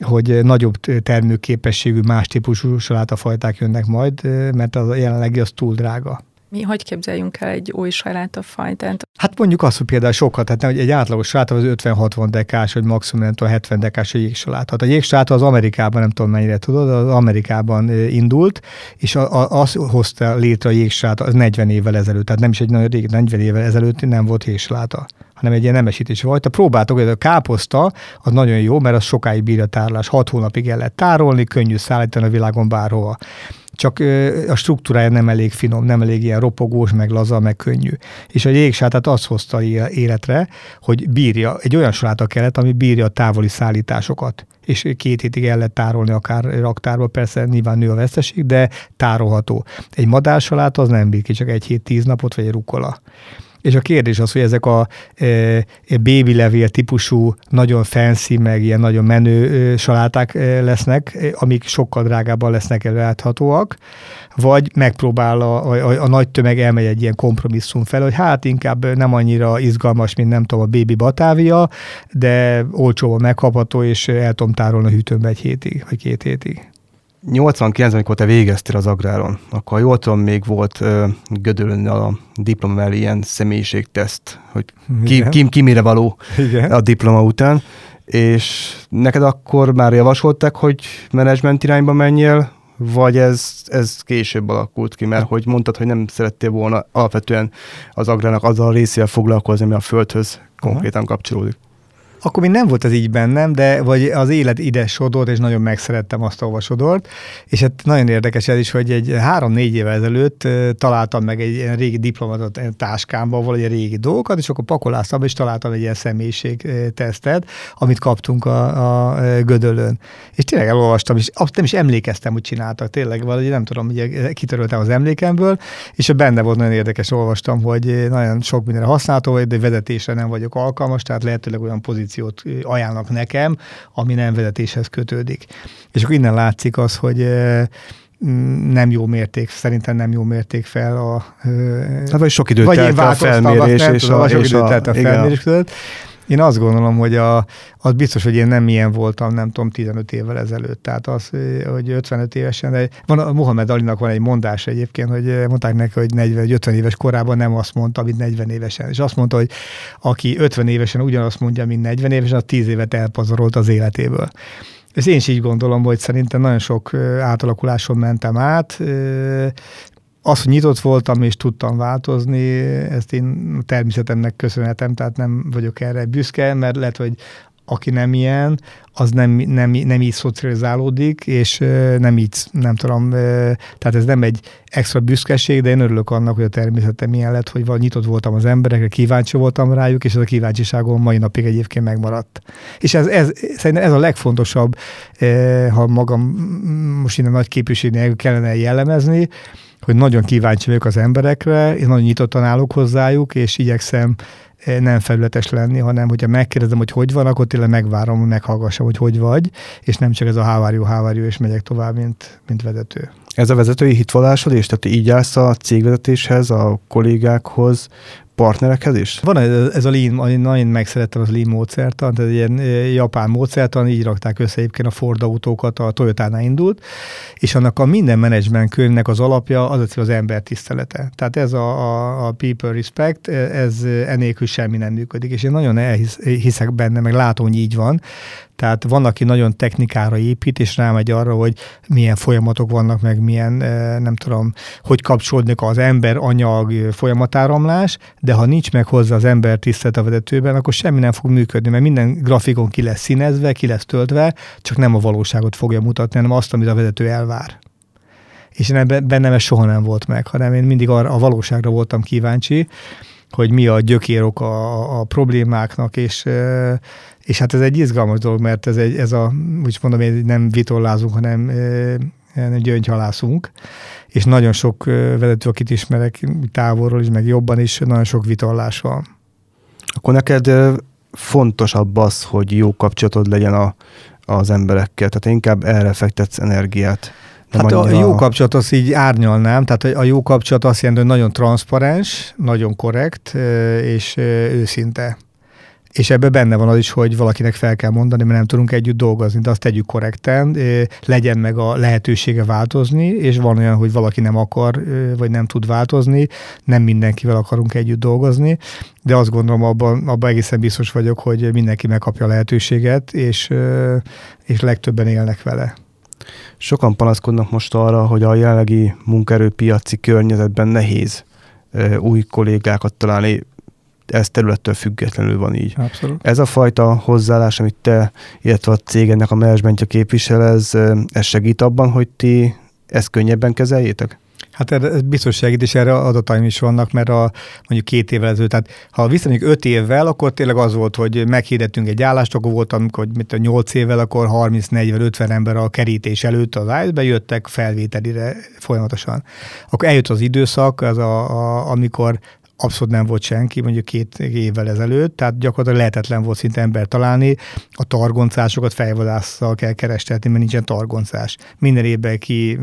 hogy nagyobb termőképességű, más típusú salátafajták jönnek majd, mert az jelenlegi az túl drága. Mi hogy képzeljünk el egy új salátafajtát? Hát mondjuk azt, hogy például sokat, tehát hogy egy átlagos saláta az 50-60 dekás, vagy maximum nem tudom, 70 dekás a jégsaláta. A jégsaláta az Amerikában, nem tudom mennyire tudod, az Amerikában indult, és az hozta létre a jégsaláta az 40 évvel ezelőtt, tehát nem is egy nagyon rég, 40 évvel ezelőtt nem volt jégsaláta hanem egy ilyen nemesítés volt. Próbáltok, hogy a káposzta az nagyon jó, mert az sokáig bír a tárolás, hat hónapig el lehet tárolni, könnyű szállítani a világon bárhova csak a struktúrája nem elég finom, nem elég ilyen ropogós, meg laza, meg könnyű. És a jégsátát azt hozta életre, hogy bírja, egy olyan saláta kellett, ami bírja a távoli szállításokat és két hétig el lehet tárolni akár raktárba, persze nyilván nő a veszteség, de tárolható. Egy madársaláta az nem bír ki, csak egy hét, tíz napot, vagy egy rukola. És a kérdés az, hogy ezek a e, e, baby levél típusú, nagyon fancy, meg ilyen nagyon menő e, saláták e, lesznek, e, amik sokkal drágábban lesznek előállhatóak, vagy megpróbál a, a, a nagy tömeg elmegy egy ilyen kompromisszum fel, hogy hát inkább nem annyira izgalmas, mint nem tudom, a Baby Batávia, de olcsóban megkapható, és el tudom tárolni a hűtőbe egy hétig, vagy két hétig. 89 amikor te végeztél az agráron, akkor jól tudom, még volt uh, Gödölön a diploma mellé ilyen személyiségteszt, hogy ki, ki, ki mire való Igen. a diploma után, és neked akkor már javasolták, hogy menedzsment irányba menjél, vagy ez, ez később alakult ki, mert hogy mondtad, hogy nem szerettél volna alapvetően az agrának azzal a részével foglalkozni, ami a földhöz konkrétan kapcsolódik. Akkor még nem volt ez így bennem, de vagy az élet ide sodort, és nagyon megszerettem azt, ahova sodort. És hát nagyon érdekes ez is, hogy egy három-négy évvel ezelőtt találtam meg egy ilyen régi diplomatot táskámban, valahogy egy régi dolgokat, és akkor pakoláztam, és találtam egy ilyen személyiségtesztet, amit kaptunk a, a Gödölön. És tényleg elolvastam, és azt nem is emlékeztem, hogy csináltak. Tényleg valahogy nem tudom, ugye kitöröltem az emlékemből, és benne volt nagyon érdekes, olvastam, hogy nagyon sok mindenre használható, de vezetésre nem vagyok alkalmas, tehát lehetőleg olyan pozíció pozíciót ajánlnak nekem, ami nem vezetéshez kötődik. És akkor innen látszik az, hogy nem jó mérték, szerintem nem jó mérték fel a... Hát vagy sok időt vagy telt a felmérés, és a, sok időt telt a felmérés között. Én azt gondolom, hogy a, az biztos, hogy én nem ilyen voltam, nem tudom, 15 évvel ezelőtt. Tehát az, hogy 55 évesen, de van, a Mohamed Alinak van egy mondás egyébként, hogy mondták neki, hogy 40 vagy 50 éves korában nem azt mondta, mint 40 évesen. És azt mondta, hogy aki 50 évesen ugyanazt mondja, mint 40 évesen, az 10 évet elpazarolt az életéből. És én is így gondolom, hogy szerintem nagyon sok átalakuláson mentem át, az, hogy nyitott voltam és tudtam változni, ezt én természetemnek köszönhetem, tehát nem vagyok erre büszke, mert lehet, hogy aki nem ilyen, az nem, nem, nem így szocializálódik, és nem így, nem tudom, tehát ez nem egy extra büszkeség, de én örülök annak, hogy a természetem ilyen lett, hogy nyitott voltam az emberekre, kíváncsi voltam rájuk, és ez a kíváncsiságom mai napig egyébként megmaradt. És ez, ez szerintem ez a legfontosabb, ha magam most innen nagy képviségnél kellene jellemezni, hogy nagyon kíváncsi vagyok az emberekre, én nagyon nyitottan állok hozzájuk, és igyekszem eh, nem felületes lenni, hanem hogyha megkérdezem, hogy hogy van, akkor tényleg megvárom, hogy meghallgassam, hogy hogy vagy, és nem csak ez a hávárió, hávárió, és megyek tovább, mint, mint vezető. Ez a vezetői hitvallásod, és tehát így állsz a cégvezetéshez, a kollégákhoz, partnerekhez is? Van ez, ez a Lean, én nagyon megszerettem az Lean módszertan, tehát egy ilyen japán módszertan, így rakták össze egyébként a Ford autókat, a Toyota-nál indult, és annak a minden menedzsment könyvnek az alapja az az ember tisztelete. Tehát ez a, a, a people respect, ez enélkül semmi nem működik, és én nagyon elhiszek benne, meg látom, hogy így van. Tehát van, aki nagyon technikára épít, és rámegy arra, hogy milyen folyamatok vannak, meg milyen, nem tudom, hogy kapcsolódnak az ember anyag folyamatáramlás, de ha nincs meg hozzá az ember tisztelet a vezetőben, akkor semmi nem fog működni, mert minden grafikon ki lesz színezve, ki lesz töltve, csak nem a valóságot fogja mutatni, hanem azt, amit a vezető elvár. És bennem ez soha nem volt meg, hanem én mindig arra, a valóságra voltam kíváncsi, hogy mi a gyökérok a, a problémáknak, és És hát ez egy izgalmas dolog, mert ez, egy, ez a, úgy mondom, nem vitorlázunk, hanem nem gyöngyhalászunk, és nagyon sok vezető, akit ismerek távolról is, meg jobban is, nagyon sok vitorlás van. Akkor neked fontosabb az, hogy jó kapcsolatod legyen a, az emberekkel, tehát inkább erre fektetsz energiát. Nem hát annyira... a jó kapcsolat azt így árnyalnám, tehát a jó kapcsolat azt jelenti, hogy nagyon transzparens, nagyon korrekt és őszinte. És ebben benne van az is, hogy valakinek fel kell mondani, mert nem tudunk együtt dolgozni, de azt tegyük korrekten, legyen meg a lehetősége változni, és van olyan, hogy valaki nem akar, vagy nem tud változni, nem mindenkivel akarunk együtt dolgozni, de azt gondolom, abban, abban egészen biztos vagyok, hogy mindenki megkapja a lehetőséget, és, és legtöbben élnek vele. Sokan panaszkodnak most arra, hogy a jelenlegi munkaerőpiaci környezetben nehéz új kollégákat találni, ez területtől függetlenül van így. Abszolút. Ez a fajta hozzáállás, amit te, illetve a cégednek a menedzsmentje képvisel, ez, ez segít abban, hogy ti ezt könnyebben kezeljétek? Hát ez biztos segít, és erre adataim is vannak, mert a, mondjuk két évvel ezelőtt, tehát ha visszamegyünk öt évvel, akkor tényleg az volt, hogy meghirdettünk egy állást, akkor volt, amikor mit a nyolc évvel, akkor 30, 40, 50 ember a kerítés előtt az ájtbe jöttek felvételire folyamatosan. Akkor eljött az időszak, az a, a, amikor abszolút nem volt senki, mondjuk két évvel ezelőtt, tehát gyakorlatilag lehetetlen volt szinte ember találni. A targoncásokat fejvadásszal kell kerestetni, mert nincsen targoncás. Minden évben ki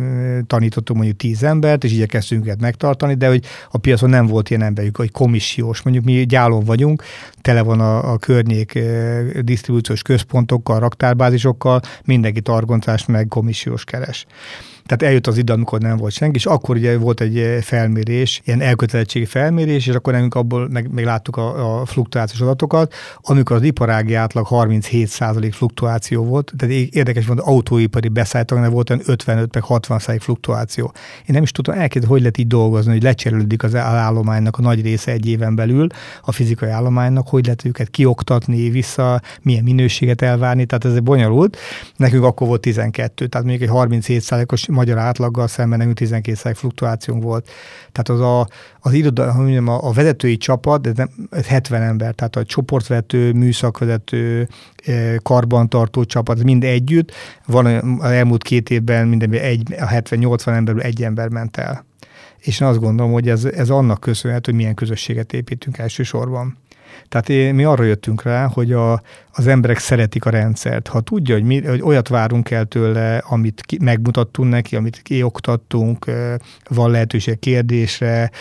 tanítottunk mondjuk tíz embert, és igyekeztünk őket megtartani, de hogy a piacon nem volt ilyen emberük, hogy komissiós. Mondjuk mi gyálon vagyunk, tele van a, a környék disztribúciós központokkal, raktárbázisokkal, mindenki targoncást meg komissiós keres. Tehát eljött az idő, amikor nem volt senki, és akkor ugye volt egy eh, felmérés, ilyen elkötelezettségi felmérés, és akkor nekünk abból meg, meg láttuk a, a fluktuációs adatokat, amikor az iparági átlag 37% fluktuáció volt, tehát érdekes volt, autóipari beszállítóknál volt olyan 55 meg 60% fluktuáció. Én nem is tudtam elképzelni, hogy lehet így dolgozni, hogy lecserélődik az állománynak a nagy része egy éven belül, a fizikai állománynak, hogy lehet őket kioktatni, vissza, milyen minőséget elvárni, tehát ez bonyolult. Nekünk akkor volt 12, tehát mondjuk egy 37%-os magyar átlaggal szemben nekünk 12 fluktuációnk volt. Tehát az a, az iroda, mondjam, a, vezetői csapat, ez, nem, ez 70 ember, tehát a csoportvezető, műszakvezető, eh, karbantartó csapat, mind együtt. Van az elmúlt két évben minden egy, a 70-80 emberből egy ember ment el. És én azt gondolom, hogy ez, ez annak köszönhető, hogy milyen közösséget építünk elsősorban. Tehát mi arra jöttünk rá, hogy a, az emberek szeretik a rendszert. Ha tudja, hogy, mi, hogy olyat várunk el tőle, amit ki, megmutattunk neki, amit kioktattunk, van lehetőség kérdésre,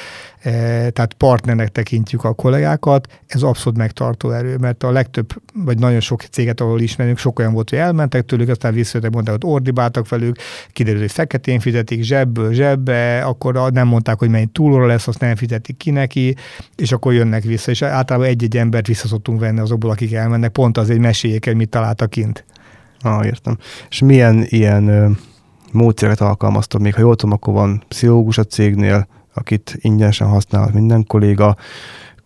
tehát partnernek tekintjük a kollégákat, ez abszolút megtartó erő, mert a legtöbb, vagy nagyon sok céget, ahol ismerünk, sok olyan volt, hogy elmentek tőlük, aztán visszajöttek, mondták, hogy ordibáltak velük, kiderült, hogy feketén fizetik, zsebből zsebbe, akkor nem mondták, hogy mennyi túlóra lesz, azt nem fizetik ki neki, és akkor jönnek vissza, és általában egy-egy embert visszaszoktunk venni azokból, akik elmennek, pont az egy meséljék hogy mit találtak kint. Ah, értem. És milyen ilyen módszereket alkalmaztok? Még ha jól tudom, akkor van pszichológus a cégnél, akit ingyenesen használ minden kolléga.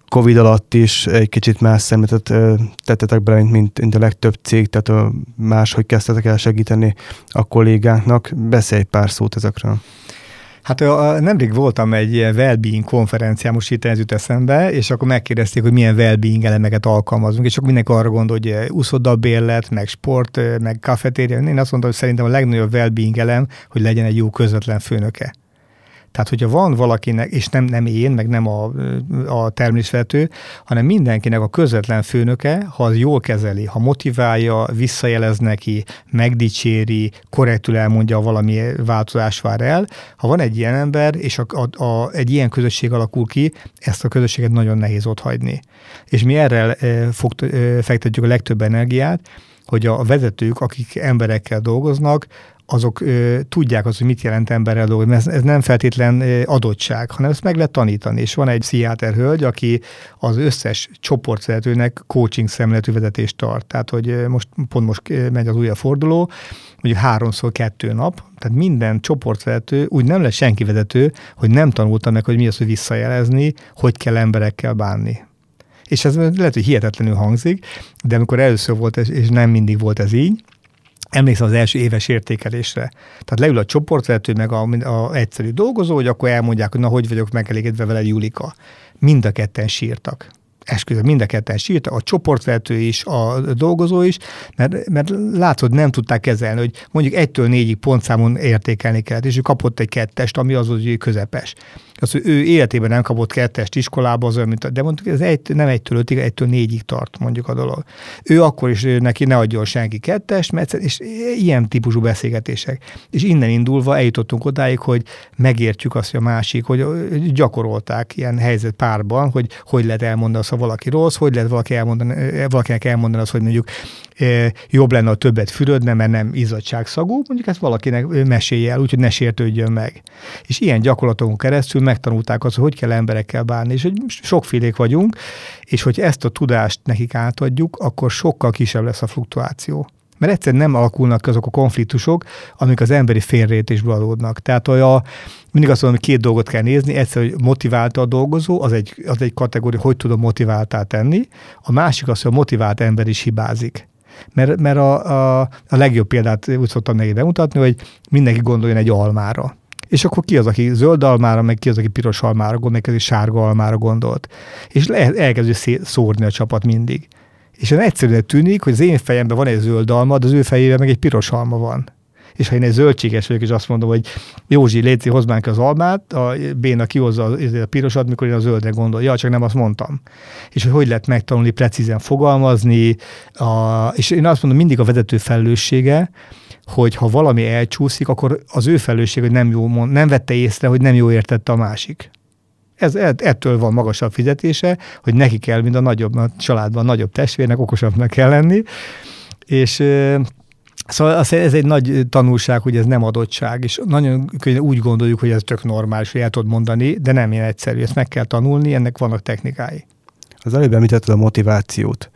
Covid alatt is egy kicsit más szemletet tettetek bele, mint, mint a legtöbb cég, tehát máshogy kezdtetek el segíteni a kollégáknak. Beszélj pár szót ezekről. Hát nemrég voltam egy ilyen well-being konferencián, most itt ez jut eszembe, és akkor megkérdezték, hogy milyen well-being elemeket alkalmazunk, és akkor mindenki arra gondol, hogy uszodabérlet, meg sport, meg kafetéria. Én azt mondtam, hogy szerintem a legnagyobb well-being elem, hogy legyen egy jó közvetlen főnöke. Tehát, hogyha van valakinek, és nem, nem én, meg nem a, a termésvető, hanem mindenkinek a közvetlen főnöke, ha az jól kezeli, ha motiválja, visszajelez neki, megdicséri, korrektül elmondja, valami változás vár el, ha van egy ilyen ember, és a, a, a, egy ilyen közösség alakul ki, ezt a közösséget nagyon nehéz ott. És mi erre e, fog, e, fektetjük a legtöbb energiát, hogy a vezetők, akik emberekkel dolgoznak, azok ö, tudják azt, hogy mit jelent emberrel dolgozni. Ez, ez nem feltétlen ö, adottság, hanem ezt meg lehet tanítani. És van egy pszichiáter hölgy, aki az összes csoportvezetőnek coaching szemletű vezetést tart. Tehát, hogy most pont most megy az újabb forduló, mondjuk háromszor kettő nap, tehát minden csoportvezető úgy nem lesz senki vezető, hogy nem tanulta meg, hogy mi az, hogy visszajelezni, hogy kell emberekkel bánni. És ez lehet, hogy hihetetlenül hangzik, de amikor először volt ez, és nem mindig volt ez így, Emlékszem az első éves értékelésre. Tehát leül a csoportvezető, meg a, a egyszerű dolgozó, hogy akkor elmondják, hogy na, hogy vagyok megelégedve vele Julika. Mind a ketten sírtak. esküszöm, mind a ketten sírt, a csoportvető is, a dolgozó is, mert, mert látod, nem tudták kezelni, hogy mondjuk egytől négyig pontszámon értékelni kellett, és ő kapott egy kettest, ami az, hogy közepes. Az, hogy ő életében nem kapott kettest iskolába, az olyan, mint a, de mondjuk ez egy, nem egytől ötig, egytől négyig tart mondjuk a dolog. Ő akkor is neki ne adjon senki kettest, mert és ilyen típusú beszélgetések. És innen indulva eljutottunk odáig, hogy megértjük azt, hogy a másik, hogy gyakorolták ilyen helyzet párban, hogy hogy lehet elmondani azt, ha valaki rossz, hogy lehet valaki elmondani, valakinek elmondani azt, hogy mondjuk jobb lenne, ha többet fürödne, mert nem izzadságszagú, mondjuk ezt valakinek mesélje el, úgyhogy ne sértődjön meg. És ilyen gyakorlaton keresztül megtanulták azt, hogy hogy kell emberekkel bánni, és hogy sokfélék vagyunk, és hogy ezt a tudást nekik átadjuk, akkor sokkal kisebb lesz a fluktuáció. Mert egyszerűen nem alakulnak azok a konfliktusok, amik az emberi félrejtésből adódnak. Tehát a, mindig azt mondom, hogy két dolgot kell nézni. Egyszer, hogy motiválta a dolgozó, az egy, az egy kategória, hogy tudom motiváltá tenni. A másik az, hogy a motivált ember is hibázik. Mert, mert a, a, a legjobb példát úgy szoktam neki bemutatni, hogy mindenki gondoljon egy almára. És akkor ki az, aki zöld almára, meg ki az, aki piros almára gondol, meg aki sárga almára gondolt. És le, elkezdi szórni a csapat mindig. És olyan egyszerűen tűnik, hogy az én fejemben van egy zöld alma, de az ő fejében meg egy piros alma van. És ha én egy zöldséges vagyok, és azt mondom, hogy Józsi, Léci, hozd az almát, a Béna kihozza a pirosat, mikor én a zöldre gondol. Ja, csak nem azt mondtam. És hogy hogy lehet megtanulni, precízen fogalmazni, a, és én azt mondom, mindig a vezető felelőssége, hogy ha valami elcsúszik, akkor az ő felelősség, hogy nem, jó, nem vette észre, hogy nem jó értette a másik. Ez, ettől van magasabb fizetése, hogy neki kell, mint a nagyobb a családban, a nagyobb testvérnek okosabbnak kell lenni, és Szóval ez egy nagy tanulság, hogy ez nem adottság, és nagyon könnyen úgy gondoljuk, hogy ez tök normális, hogy el tudod mondani, de nem ilyen egyszerű, ezt meg kell tanulni, ennek vannak technikái. Az előbb említetted a motivációt.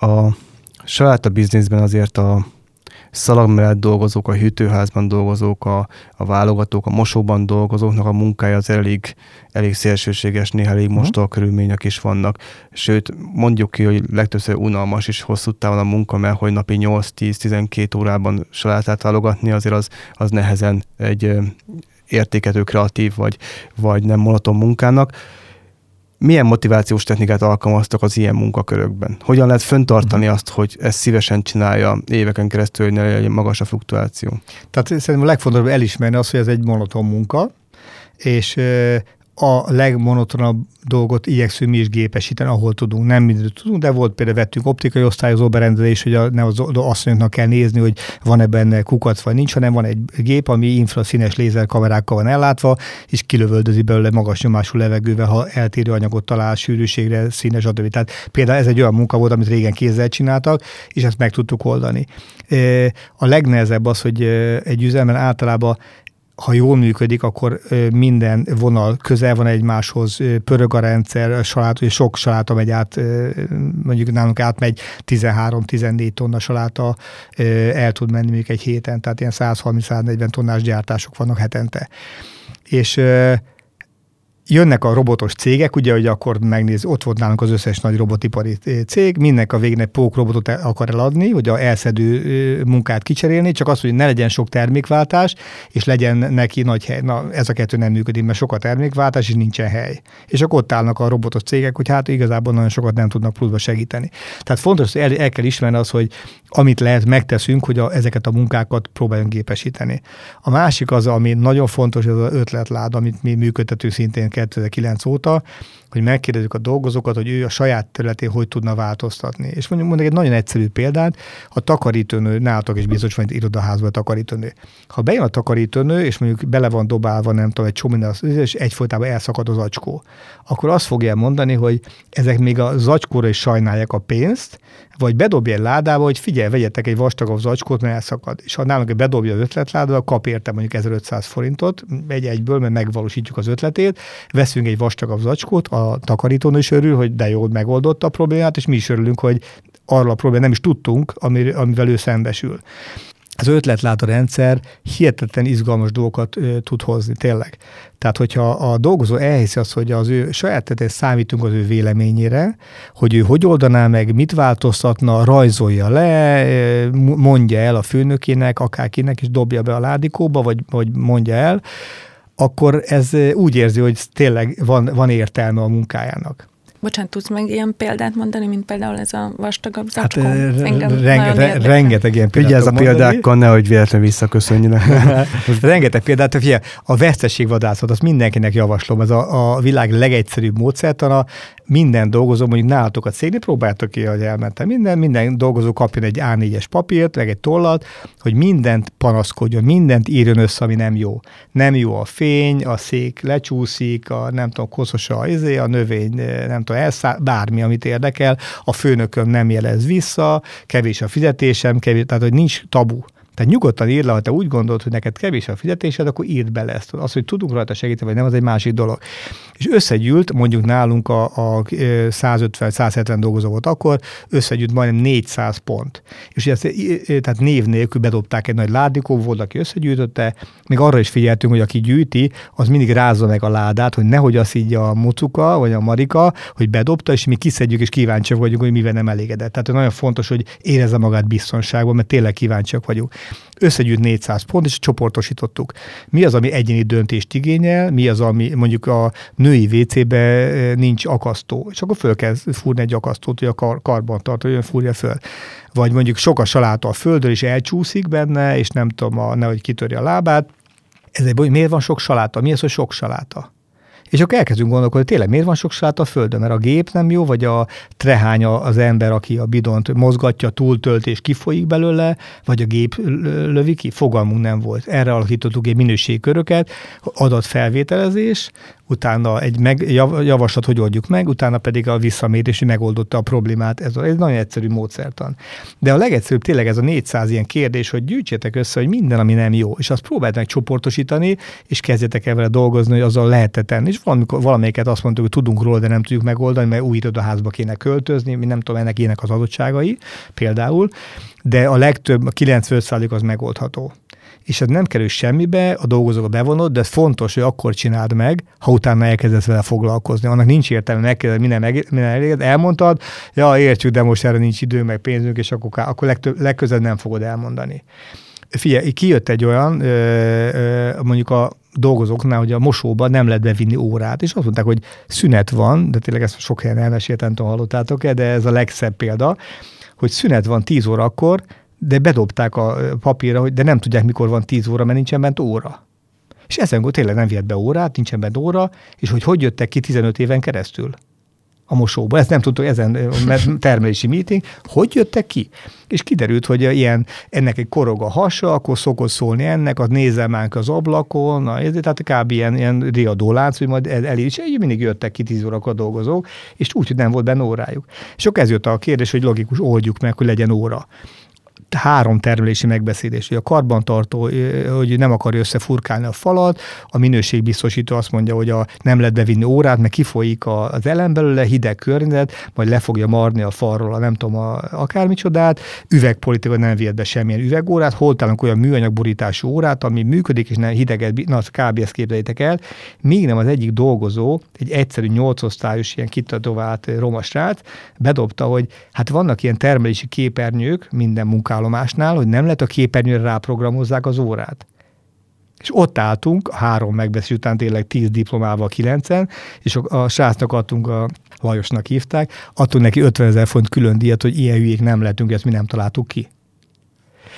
A saláta bizniszben azért a szalag mellett dolgozók, a hűtőházban dolgozók, a, a válogatók, a mosóban dolgozóknak a munkája az elég, elég szélsőséges, néha elég most a körülmények is vannak. Sőt, mondjuk ki, hogy legtöbbször unalmas is hosszú távon a munka, mert hogy napi 8-10-12 órában salátát válogatni, azért az, az nehezen egy értékető kreatív vagy, vagy nem monoton munkának milyen motivációs technikát alkalmaztak az ilyen munkakörökben? Hogyan lehet föntartani uh-huh. azt, hogy ezt szívesen csinálja éveken keresztül, hogy ne legyen magas a fluktuáció? Tehát szerintem a legfontosabb elismerni az, hogy ez egy monoton munka, és a legmonotonabb dolgot igyekszünk mi is gépesíteni, ahol tudunk. Nem mindent tudunk, de volt például vettünk optikai osztályozó berendezés, hogy a, ne az asszonyoknak kell nézni, hogy van-e benne kukac vagy nincs, hanem van egy gép, ami infraszínes lézerkamerákkal van ellátva, és kilövöldözi belőle magas nyomású levegővel, ha eltérő anyagot talál, sűrűségre, színes, stb. Tehát például ez egy olyan munka volt, amit régen kézzel csináltak, és ezt meg tudtuk oldani. A legnehezebb az, hogy egy üzemben általában ha jól működik, akkor minden vonal közel van egymáshoz, pörög a rendszer, a saláta, sok saláta megy át, mondjuk nálunk átmegy 13-14 tonna saláta, el tud menni még egy héten, tehát ilyen 130-140 tonnás gyártások vannak hetente. És jönnek a robotos cégek, ugye, hogy akkor megnéz, ott volt nálunk az összes nagy robotipari cég, mindenek a végén egy pók robotot akar eladni, hogy a elszedő munkát kicserélni, csak az, hogy ne legyen sok termékváltás, és legyen neki nagy hely. Na, ez a kettő nem működik, mert sok a termékváltás, és nincsen hely. És akkor ott állnak a robotos cégek, hogy hát igazából nagyon sokat nem tudnak pluszba segíteni. Tehát fontos, hogy el, el kell ismerni az, hogy amit lehet, megteszünk, hogy a, ezeket a munkákat próbáljunk gépesíteni. A másik az, ami nagyon fontos, ez az ötletlád, amit mi működtető szintén 2009 óta, hogy megkérdezzük a dolgozókat, hogy ő a saját területén hogy tudna változtatni. És mondjuk mondjuk egy nagyon egyszerű példát, a takarítónő, nálatok is biztos van egy irodaházban a takarítónő. Ha bejön a takarítónő, és mondjuk bele van dobálva, nem tudom, egy csomó és egyfolytában elszakad az acskó, akkor azt fogja mondani, hogy ezek még a zacskóra is sajnálják a pénzt, vagy bedobja egy ládába, hogy figyelj, vegyetek egy vastagabb zacskót, mert elszakad. És ha nálunk bedobja az ötletládába, kap érte mondjuk 1500 forintot, egy egyből, mert megvalósítjuk az ötletét, veszünk egy vastagabb zacskót, a takarítón is örül, hogy de jól megoldotta a problémát, és mi is örülünk, hogy arra a problémát nem is tudtunk, amivel ő szembesül az ötletlátó rendszer hihetetlen izgalmas dolgokat ö, tud hozni, tényleg. Tehát, hogyha a dolgozó elhiszi azt, hogy az ő saját tetején számítunk az ő véleményére, hogy ő hogy oldaná meg, mit változtatna, rajzolja le, mondja el a főnökének, akárkinek, és dobja be a ládikóba, vagy, vagy mondja el, akkor ez úgy érzi, hogy tényleg van, van értelme a munkájának. Bocsánat, tudsz meg ilyen példát mondani, mint például ez a vastagabb zacskó? Hát, renge, rengeteg ilyen példát Ugye ez a példákkal, nehogy véletlenül visszaköszönjének. rengeteg példát, figyelj, a veszteségvadászat, azt mindenkinek javaslom, ez a, a világ legegyszerűbb módszertana, minden dolgozó, mondjuk nálatok a cégnél, próbáltok ki, hogy elmentem minden, minden dolgozó kapjon egy A4-es papírt, meg egy tollat, hogy mindent panaszkodjon, mindent írjon össze, ami nem jó. Nem jó a fény, a szék lecsúszik, a nem tudom, koszos a, izé, a növény, nem tudom, elszáll, bármi, amit érdekel, a főnököm nem jelez vissza, kevés a fizetésem, kevés, tehát hogy nincs tabu. Tehát nyugodtan írd le, ha te úgy gondolod, hogy neked kevés a fizetésed, akkor írd bele ezt. Az, hogy tudunk rajta segíteni, vagy nem, az egy másik dolog. És összegyűlt, mondjuk nálunk a, a 150-170 dolgozó volt akkor, összegyűlt majdnem 400 pont. És ezt, tehát név nélkül bedobták egy nagy ládikó, volt, aki összegyűjtötte, még arra is figyeltünk, hogy aki gyűjti, az mindig rázza meg a ládát, hogy nehogy azt így a mucuka, vagy a marika, hogy bedobta, és mi kiszedjük, és kíváncsiak vagyunk, hogy mivel nem elégedett. Tehát nagyon fontos, hogy érezze magát biztonságban, mert tényleg kíváncsiak vagyunk összegyűjt 400 pont, és csoportosítottuk. Mi az, ami egyéni döntést igényel, mi az, ami mondjuk a női WC-be eh, nincs akasztó, és akkor föl kell fúrni egy akasztót, hogy a kar, karban tartó, fúrja föl. Vagy mondjuk sok a saláta a földön, és elcsúszik benne, és nem tudom, a, nehogy kitörje a lábát. Ez egy, miért van sok saláta? Mi az, hogy sok saláta? És akkor elkezdünk gondolkodni, tényleg miért van sok sát a földön, mert a gép nem jó, vagy a trehánya az ember, aki a bidont mozgatja, túltölt és kifolyik belőle, vagy a gép lövi ki, fogalmunk nem volt. Erre alakítottuk egy minőségköröket, adatfelvételezés, utána egy meg, javaslat, hogy oldjuk meg, utána pedig a visszamérés, hogy megoldotta a problémát. Ez, ez nagyon egyszerű módszertan. De a legegyszerűbb tényleg ez a 400 ilyen kérdés, hogy gyűjtsétek össze, hogy minden, ami nem jó, és azt próbáljátok csoportosítani, és kezdjetek el vele dolgozni, hogy azzal lehet tenni. És valamikor, valamelyiket azt mondtuk, hogy tudunk róla, de nem tudjuk megoldani, mert új irodaházba kéne költözni, mi nem tudom, ennek ének az adottságai például, de a legtöbb, a 95% az megoldható és ez nem kerül semmibe, a dolgozók bevonod, de ez fontos, hogy akkor csináld meg, ha utána elkezdesz vele foglalkozni. Annak nincs értelme, megkérdez, minden, meg, minden eléged, elmondtad, ja, értjük, de most erre nincs idő, meg pénzünk, és akkor, akkor legtöbb, legközelebb nem fogod elmondani. Figyelj, kijött egy olyan, mondjuk a dolgozóknál, hogy a mosóban nem lehet bevinni órát, és azt mondták, hogy szünet van, de tényleg ezt sok helyen elmeséltem, nem tudom, hallottátok-e, de ez a legszebb példa, hogy szünet van 10 órakor, de bedobták a papírra, hogy de nem tudják, mikor van 10 óra, mert nincsen bent óra. És ezen tényleg nem vihet be órát, nincsen bent óra, és hogy hogy jöttek ki 15 éven keresztül a mosóba. Ezt nem tudtuk, ezen termelési meeting, hogy jöttek ki? És kiderült, hogy ilyen, ennek egy korog a hasa, akkor szokott szólni ennek, az nézem az ablakon, na, tehát kb. ilyen, ilyen riadó lánc, hogy majd el, el is, mindig jöttek ki tíz órakor dolgozók, és úgy, hogy nem volt benne órájuk. És akkor ez jött a kérdés, hogy logikus, oldjuk meg, hogy legyen óra három termelési megbeszélés, hogy a karbantartó, hogy nem akarja összefurkálni a falat, a minőségbiztosító azt mondja, hogy a, nem lehet bevinni órát, mert kifolyik az elem belőle, hideg környezet, majd le fogja marni a falról a nem tudom, a, akármicsodát, üvegpolitika nem vihet be semmilyen üvegórát, holtálunk olyan műanyagborítású órát, ami működik, és nem hideget, na, kb. ezt képzeljétek el, még nem az egyik dolgozó, egy egyszerű nyolcosztályos ilyen kitatovált romasrát, bedobta, hogy hát vannak ilyen termelési képernyők minden munkában, állomásnál, hogy nem lehet a képernyőre ráprogramozzák az órát. És ott álltunk, három megbeszél után tényleg tíz diplomával, kilencen, és a, a srácnak adtunk, a Lajosnak hívták, adtunk neki 50 ezer font külön díjat, hogy ilyen hülyék nem lehetünk, ezt mi nem találtuk ki.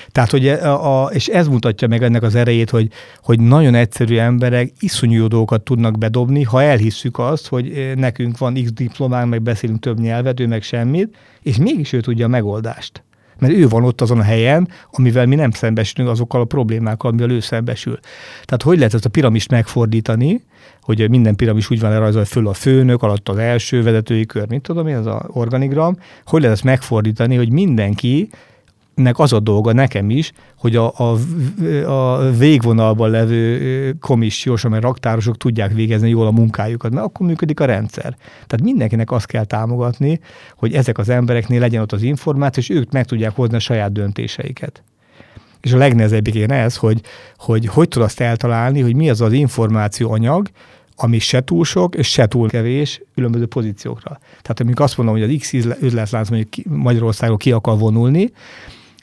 Tehát, hogy a, a, és ez mutatja meg ennek az erejét, hogy, hogy nagyon egyszerű emberek iszonyú dolgokat tudnak bedobni, ha elhisszük azt, hogy nekünk van x diplománk, meg beszélünk több nyelvet, ő meg semmit, és mégis ő tudja a megoldást mert ő van ott azon a helyen, amivel mi nem szembesülünk azokkal a problémákkal, amivel ő szembesül. Tehát hogy lehet ezt a piramist megfordítani, hogy minden piramis úgy van lerajzolva föl a főnök, alatt az első vezetői kör, mint tudom én, az organigram, hogy lehet ezt megfordítani, hogy mindenki nek az a dolga nekem is, hogy a, a, a végvonalban levő komissiós, amely raktárosok tudják végezni jól a munkájukat, mert akkor működik a rendszer. Tehát mindenkinek azt kell támogatni, hogy ezek az embereknél legyen ott az információ, és ők meg tudják hozni a saját döntéseiket. És a legnehezebb igen ez, hogy, hogy hogy tud azt eltalálni, hogy mi az az információ anyag, ami se túl sok, és se túl kevés különböző pozíciókra. Tehát amikor azt mondom, hogy az X üzletlánc mondjuk Magyarországon ki akar vonulni,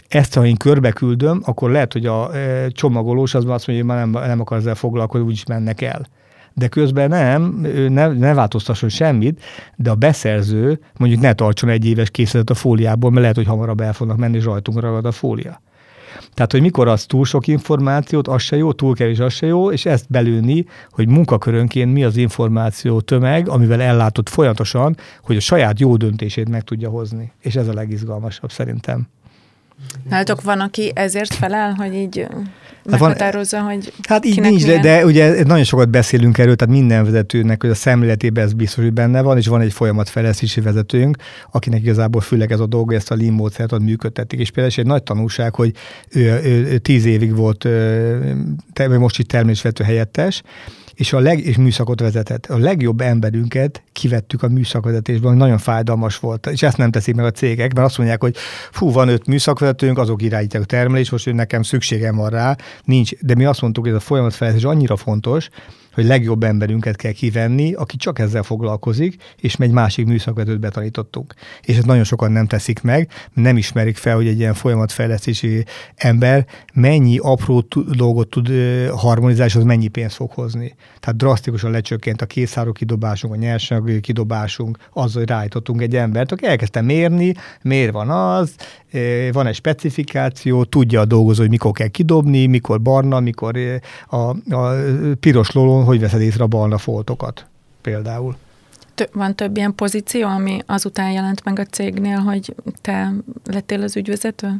ezt, ha én körbe küldöm, akkor lehet, hogy a e, csomagolós az azt mondja, hogy már nem, nem akar ezzel foglalkozni, úgyis mennek el. de közben nem, ő ne, ne változtasson semmit, de a beszerző mondjuk ne tartson egy éves készletet a fóliából, mert lehet, hogy hamarabb el fognak menni, és rajtunk ragad a fólia. Tehát, hogy mikor az túl sok információt, az se jó, túl kevés, az se jó, és ezt belülni, hogy munkakörönként mi az információ tömeg, amivel ellátott folyamatosan, hogy a saját jó döntését meg tudja hozni. És ez a legizgalmasabb szerintem. Nálatok van, aki ezért felel, hogy így meghatározza, hogy Hát így nincs, milyen... de ugye nagyon sokat beszélünk erről, tehát minden vezetőnek, hogy a szemléletében ez biztos, hogy benne van, és van egy folyamatfejlesztési vezetőnk, akinek igazából főleg ez a dolga, ezt a lean módszert működtetik. És például egy nagy tanulság, hogy ő, ő, ő tíz évig volt, most itt termésvető helyettes, és, a leg, és műszakot vezetett. A legjobb emberünket kivettük a műszakvezetésből, nagyon fájdalmas volt, és ezt nem teszik meg a cégek, mert azt mondják, hogy fú, van öt műszakvezetőnk, azok irányítják a termelést, most nekem szükségem van rá, nincs. De mi azt mondtuk, hogy ez a folyamatfejlesztés annyira fontos, hogy legjobb emberünket kell kivenni, aki csak ezzel foglalkozik, és egy másik műszakvetőt betanítottunk. És ezt nagyon sokan nem teszik meg, nem ismerik fel, hogy egy ilyen folyamatfejlesztési ember mennyi apró dolgot tud harmonizálni, és az mennyi pénzt fog hozni. Tehát drasztikusan lecsökkent a készáró kidobásunk, a nyersanyag kidobásunk, azzal, hogy rájtottunk egy embert, aki elkezdte mérni, miért van az, van egy specifikáció, tudja a dolgozó, hogy mikor kell kidobni, mikor barna, mikor a, a piros lólón, hogy veszed észre a barna foltokat például. Van több ilyen pozíció, ami azután jelent meg a cégnél, hogy te lettél az ügyvezető?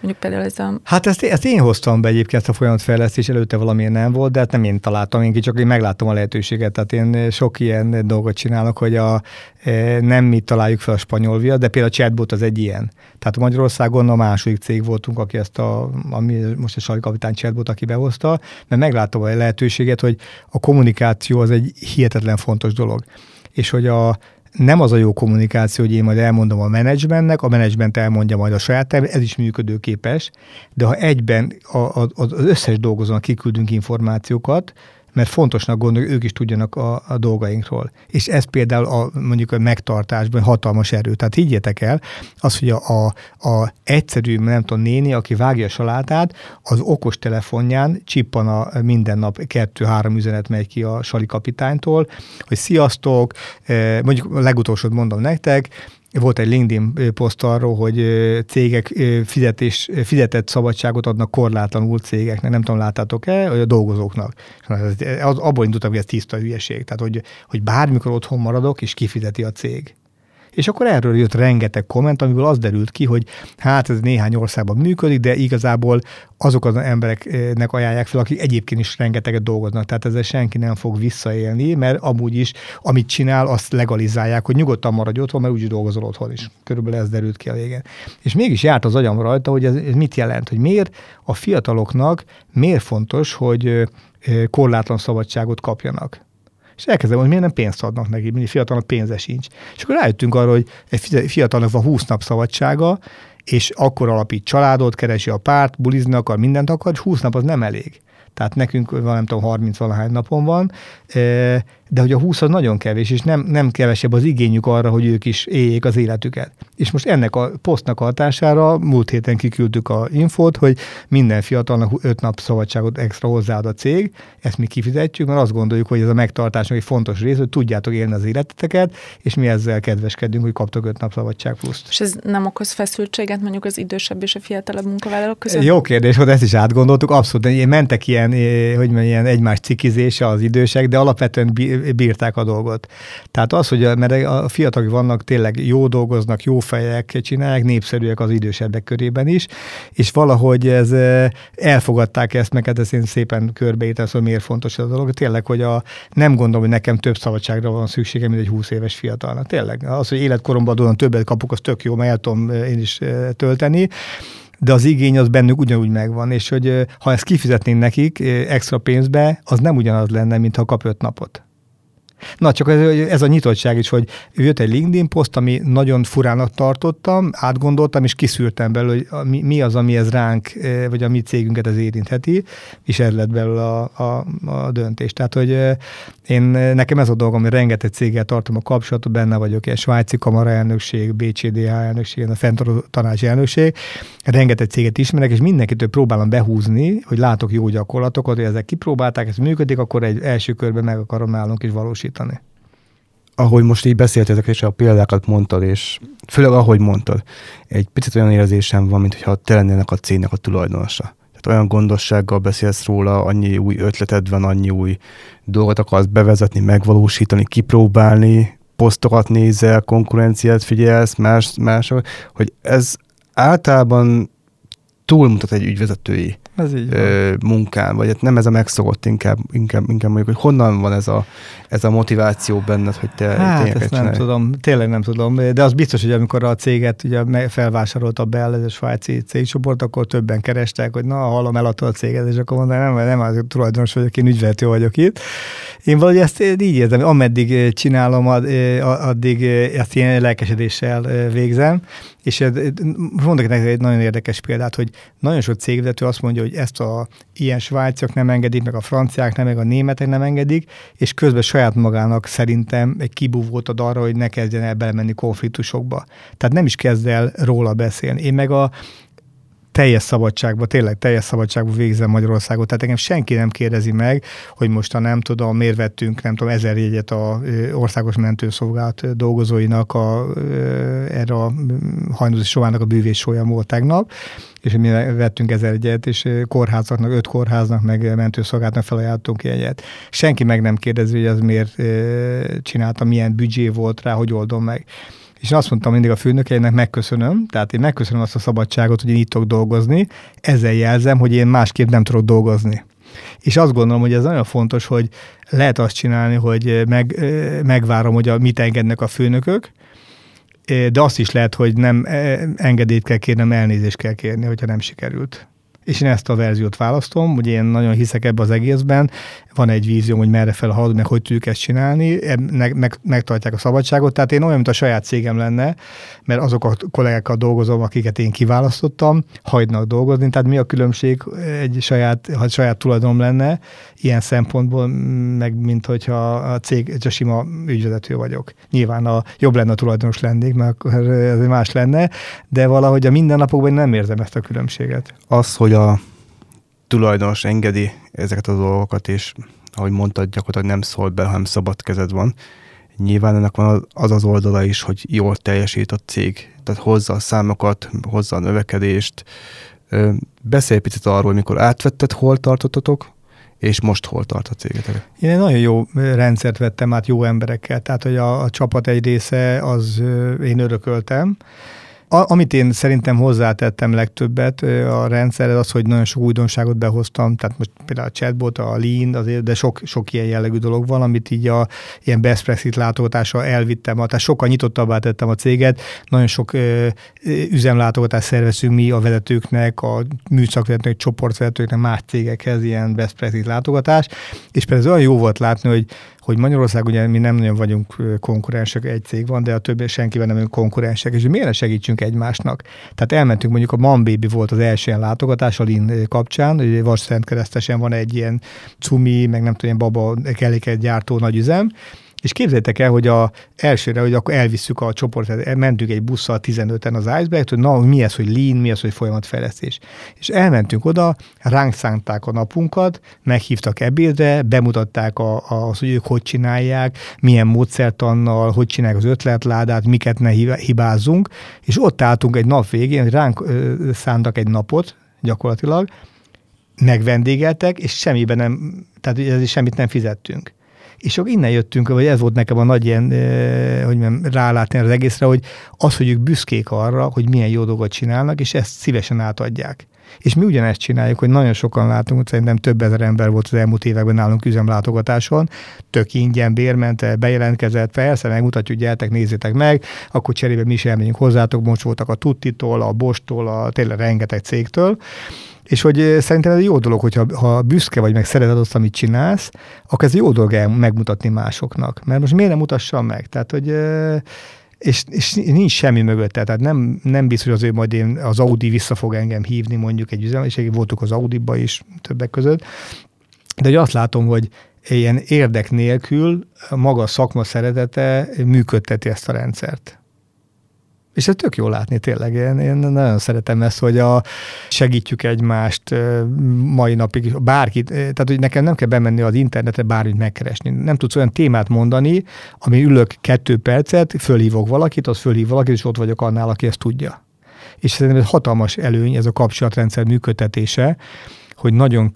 Mondjuk például ez a... Hát ezt, ezt én hoztam be egyébként ezt a folyamatfejlesztés, előtte valamilyen nem volt, de hát nem én találtam, én csak én megláttam a lehetőséget. Tehát én sok ilyen dolgot csinálok, hogy a, e, nem mi találjuk fel a spanyol viat, de például a chatbot az egy ilyen. Tehát Magyarországon a második cég voltunk, aki ezt a, ami most a Sali kapitány chatbot, aki behozta, mert megláttam a lehetőséget, hogy a kommunikáció az egy hihetetlen fontos dolog. És hogy a, nem az a jó kommunikáció, hogy én majd elmondom a menedzsmentnek, a menedzsment elmondja majd a saját ez is működőképes, de ha egyben a, a, az összes dolgozónak kiküldünk információkat, mert fontosnak gondoljuk, ők is tudjanak a, a dolgainkról. És ez például a, mondjuk a megtartásban hatalmas erő. Tehát higgyétek el, az, hogy a, a, a egyszerű, nem tudom, néni, aki vágja a salátát, az okos telefonján csippan a minden nap kettő-három üzenet megy ki a sali kapitánytól, hogy sziasztok, eh, mondjuk a legutolsót mondom nektek, volt egy LinkedIn poszt arról, hogy cégek fizetés, fizetett szabadságot adnak korlátlanul cégeknek, nem tudom, láttátok-e, a dolgozóknak. Az, abból indultam, hogy ez tiszta hülyeség. Tehát, hogy, hogy bármikor otthon maradok, és kifizeti a cég. És akkor erről jött rengeteg komment, amiből az derült ki, hogy hát ez néhány országban működik, de igazából azok az embereknek ajánlják fel, akik egyébként is rengeteget dolgoznak. Tehát ezzel senki nem fog visszaélni, mert amúgy is, amit csinál, azt legalizálják, hogy nyugodtan maradj otthon, mert úgyis dolgozol otthon is. Körülbelül ez derült ki a végén. És mégis járt az agyam rajta, hogy ez, mit jelent, hogy miért a fiataloknak miért fontos, hogy korlátlan szabadságot kapjanak. És elkezdem, hogy miért nem pénzt adnak neki, mindig fiatalnak pénze sincs. És akkor rájöttünk arra, hogy egy fiatalnak van 20 nap szabadsága, és akkor alapít családot, keresi a párt, bulizni akar, mindent akar, és 20 nap az nem elég. Tehát nekünk van, nem tudom, 30 valahány napon van, de hogy a 20 az nagyon kevés, és nem, nem kevesebb az igényük arra, hogy ők is éljék az életüket. És most ennek a posztnak a hatására múlt héten kiküldtük a infót, hogy minden fiatalnak 5 nap szabadságot extra hozzáad a cég, ezt mi kifizetjük, mert azt gondoljuk, hogy ez a megtartásnak egy fontos rész, hogy tudjátok élni az életeteket, és mi ezzel kedveskedünk, hogy kaptok 5 nap szabadság pluszt. És ez nem okoz feszültséget mondjuk az idősebb és a fiatalabb munkavállalók között? Jó kérdés, hogy ezt is átgondoltuk, abszolút. Én mentek ilyen, eh, hogy mondjam, ilyen egymás cikizése az idősek, de alapvetően bírták a dolgot. Tehát az, hogy a, mert a fiatalok vannak, tényleg jó dolgoznak, jó fejek csinálják, népszerűek az idősebbek körében is, és valahogy ez elfogadták ezt, meg hát ezt én szépen körbeítem, hogy miért fontos ez a dolog. Tényleg, hogy a, nem gondolom, hogy nekem több szabadságra van szükségem, mint egy 20 éves fiatalnak. Tényleg, az, hogy életkoromban tudom, többet kapok, az tök jó, mert el tudom én is tölteni, de az igény az bennük ugyanúgy megvan, és hogy ha ezt kifizetnénk nekik extra pénzbe, az nem ugyanaz lenne, mint ha kap öt napot. Na, csak ez, ez a nyitottság is, hogy jött egy LinkedIn poszt, ami nagyon furának tartottam, átgondoltam, és kiszűrtem belőle, hogy mi, mi az, ami ez ránk, vagy a mi cégünket ez érintheti, és ez lett belőle a, a, a döntés. Tehát, hogy én, nekem ez a dolgom, hogy rengeteg céggel tartom a kapcsolatot, benne vagyok, egy svájci kamara elnökség, BCDH elnökség, a fenntartó tanács elnökség, rengeteg céget ismerek, és mindenkitől próbálom behúzni, hogy látok jó gyakorlatokat, hogy ezek kipróbálták, ez működik, akkor egy első körben meg akarom nálunk is valósítani. Ahogy most így beszéltetek, és a példákat mondtad, és főleg ahogy mondtad, egy picit olyan érzésem van, mintha te lennének a cégnek a tulajdonosa. Tehát olyan gondossággal beszélsz róla, annyi új ötleted van, annyi új dolgot akarsz bevezetni, megvalósítani, kipróbálni, posztokat nézel, konkurenciát figyelsz, más, mások, hogy ez általában túlmutat egy ügyvezetői ez így ö, munkán, vagy hát nem ez a megszokott, inkább, inkább, inkább mondjuk, hogy honnan van ez a, ez a motiváció benned, hogy te Hát ezt nem csinálj. tudom, tényleg nem tudom, de az biztos, hogy amikor a céget ugye felvásárolta a Bell, ez a svájci cégcsoport, akkor többen kerestek, hogy na, hallom, eladta a céget, és akkor mondta, nem, nem az tulajdonos vagyok, én ügyvezető vagyok itt. Én valahogy ezt így érzem, ameddig csinálom, addig ezt ilyen lelkesedéssel végzem, és mondok nektek egy nagyon érdekes példát, hogy nagyon sok cégvezető azt mondja, hogy ezt a ilyen svájciak nem engedik, meg a franciák nem, meg a németek nem engedik, és közben saját magának szerintem egy kibúvót ad arra, hogy ne kezdjen el belemenni konfliktusokba. Tehát nem is kezd el róla beszélni. Én meg a teljes szabadságban, tényleg teljes szabadságban végzem Magyarországot. Tehát engem senki nem kérdezi meg, hogy most a nem tudom, miért vettünk, nem tudom, ezer jegyet a országos mentőszolgálat dolgozóinak a, erre a hajnozi sovának a bűvés volt tegnap, és mi vettünk ezer jegyet, és kórházaknak, öt kórháznak, meg mentőszolgálatnak felajánlottunk jegyet. Senki meg nem kérdezi, hogy ez miért csinálta, milyen büdzsé volt rá, hogy oldom meg. És azt mondtam mindig a főnökeinek, megköszönöm, tehát én megköszönöm azt a szabadságot, hogy én itt tudok dolgozni, ezzel jelzem, hogy én másképp nem tudok dolgozni. És azt gondolom, hogy ez nagyon fontos, hogy lehet azt csinálni, hogy meg, megvárom, hogy a, mit engednek a főnökök, de azt is lehet, hogy nem engedélyt kell kérnem, elnézést kell kérni, hogyha nem sikerült és én ezt a verziót választom, hogy én nagyon hiszek ebbe az egészben, van egy vízióm, hogy merre fel haladunk, meg hogy tudjuk ezt csinálni, meg, meg, megtartják a szabadságot, tehát én olyan, mint a saját cégem lenne, mert azok a kollégákkal dolgozom, akiket én kiválasztottam, hagynak dolgozni, tehát mi a különbség egy saját, ha saját tulajdonom lenne, ilyen szempontból, meg mint hogyha a cég, csak sima ügyvezető vagyok. Nyilván a jobb lenne a tulajdonos lennék, mert ez más lenne, de valahogy a mindennapokban nem érzem ezt a különbséget. Az, hogy a tulajdonos engedi ezeket a dolgokat, és ahogy mondtad, gyakorlatilag nem szól be, hanem szabad kezed van. Nyilván ennek van az az oldala is, hogy jól teljesít a cég, tehát hozza a számokat, hozza a növekedést. Beszélj picit arról, mikor átvetted, hol tartottatok, és most hol tart a cégetek? Én egy nagyon jó rendszert vettem át jó emberekkel, tehát hogy a, a csapat egy része az én örököltem, a, amit én szerintem hozzátettem legtöbbet a rendszerre, az, hogy nagyon sok újdonságot behoztam, tehát most például a chatbot, a lean, azért, de sok, sok ilyen jellegű dolog van, amit így a ilyen best practice látogatással elvittem, tehát sokkal nyitottabbá tettem a céget, nagyon sok ö, üzemlátogatást szervezünk mi a vezetőknek, a műszakvezetőknek, csoportvezetőknek, más cégekhez ilyen best practice látogatás, és például olyan jó volt látni, hogy hogy Magyarország ugye mi nem nagyon vagyunk konkurensek, egy cég van, de a többi senkivel nem vagyunk konkurensek, és miért segítsünk egymásnak? Tehát elmentünk mondjuk a Man volt az első ilyen látogatás a Lin kapcsán, hogy Vasszent keresztesen van egy ilyen cumi, meg nem tudom, ilyen baba kelléket gyártó nagy üzem, és képzeljétek el, hogy a elsőre, hogy akkor elvisszük a csoportot, mentünk egy busszal 15-en az iceberg hogy na, mi ez, hogy lean, mi ez, hogy folyamatfejlesztés. És elmentünk oda, ránk szánták a napunkat, meghívtak ebédre, bemutatták a, a, az, hogy ők hogy csinálják, milyen módszertannal, hogy csinálják az ötletládát, miket ne hibázzunk, és ott álltunk egy nap végén, hogy ránk ö, szántak egy napot gyakorlatilag, megvendégeltek, és semmiben nem, tehát ez semmit nem fizettünk. És akkor innen jöttünk, vagy ez volt nekem a nagy ilyen, hogy mondjam, rálátni az egészre, hogy az, hogy ők büszkék arra, hogy milyen jó dolgot csinálnak, és ezt szívesen átadják. És mi ugyanezt csináljuk, hogy nagyon sokan látunk, szerintem több ezer ember volt az elmúlt években nálunk üzemlátogatáson, tök ingyen, bérmente, bejelentkezett, persze, megmutatjuk, gyertek, nézzétek meg, akkor cserébe mi is elmegyünk hozzátok, most voltak a Tuttitól, a Bostól, a tényleg rengeteg cégtől, És hogy szerintem ez egy jó dolog, hogyha ha büszke vagy, meg szereted azt, amit csinálsz, akkor ez jó dolog el megmutatni másoknak. Mert most miért nem mutassam meg? Tehát, hogy és, és nincs semmi mögötte, tehát nem, nem biztos, hogy azért majd én, az Audi vissza fog engem hívni mondjuk egy üzem, és voltuk az Audi-ba is többek között, de hogy azt látom, hogy ilyen érdek nélkül maga a szakma szeretete működteti ezt a rendszert. És ez tök jó látni tényleg. Én, én nagyon szeretem ezt, hogy a, segítjük egymást mai napig, bárkit, tehát hogy nekem nem kell bemenni az internetre bármit megkeresni. Nem tudsz olyan témát mondani, ami ülök kettő percet, fölhívok valakit, az fölhív valakit, és ott vagyok annál, aki ezt tudja. És szerintem ez hatalmas előny, ez a kapcsolatrendszer működtetése, hogy nagyon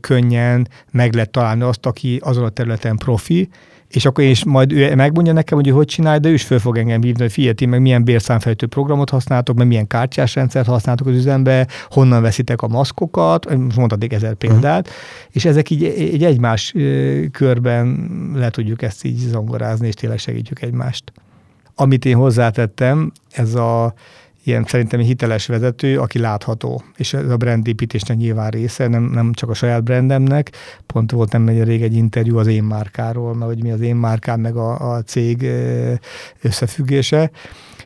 könnyen meg lehet találni azt, aki azon a területen profi, és akkor is majd ő megmondja nekem, hogy ő hogy csinálja, de ő is föl fog engem hívni, hogy figyelj, meg milyen bérszámfejtő programot használtok, meg milyen kártyás rendszert használtok az üzembe, honnan veszitek a maszkokat, mondhatik ezer példát, uh-huh. és ezek így, így egymás körben le tudjuk ezt így zongorázni, és tényleg segítjük egymást. Amit én hozzátettem, ez a ilyen szerintem egy hiteles vezető, aki látható. És ez a brandépítésnek nyilván része, nem, nem csak a saját brandemnek. Pont volt nem egy rég egy interjú az én márkáról, mert hogy mi az én márkám, meg a, a cég összefüggése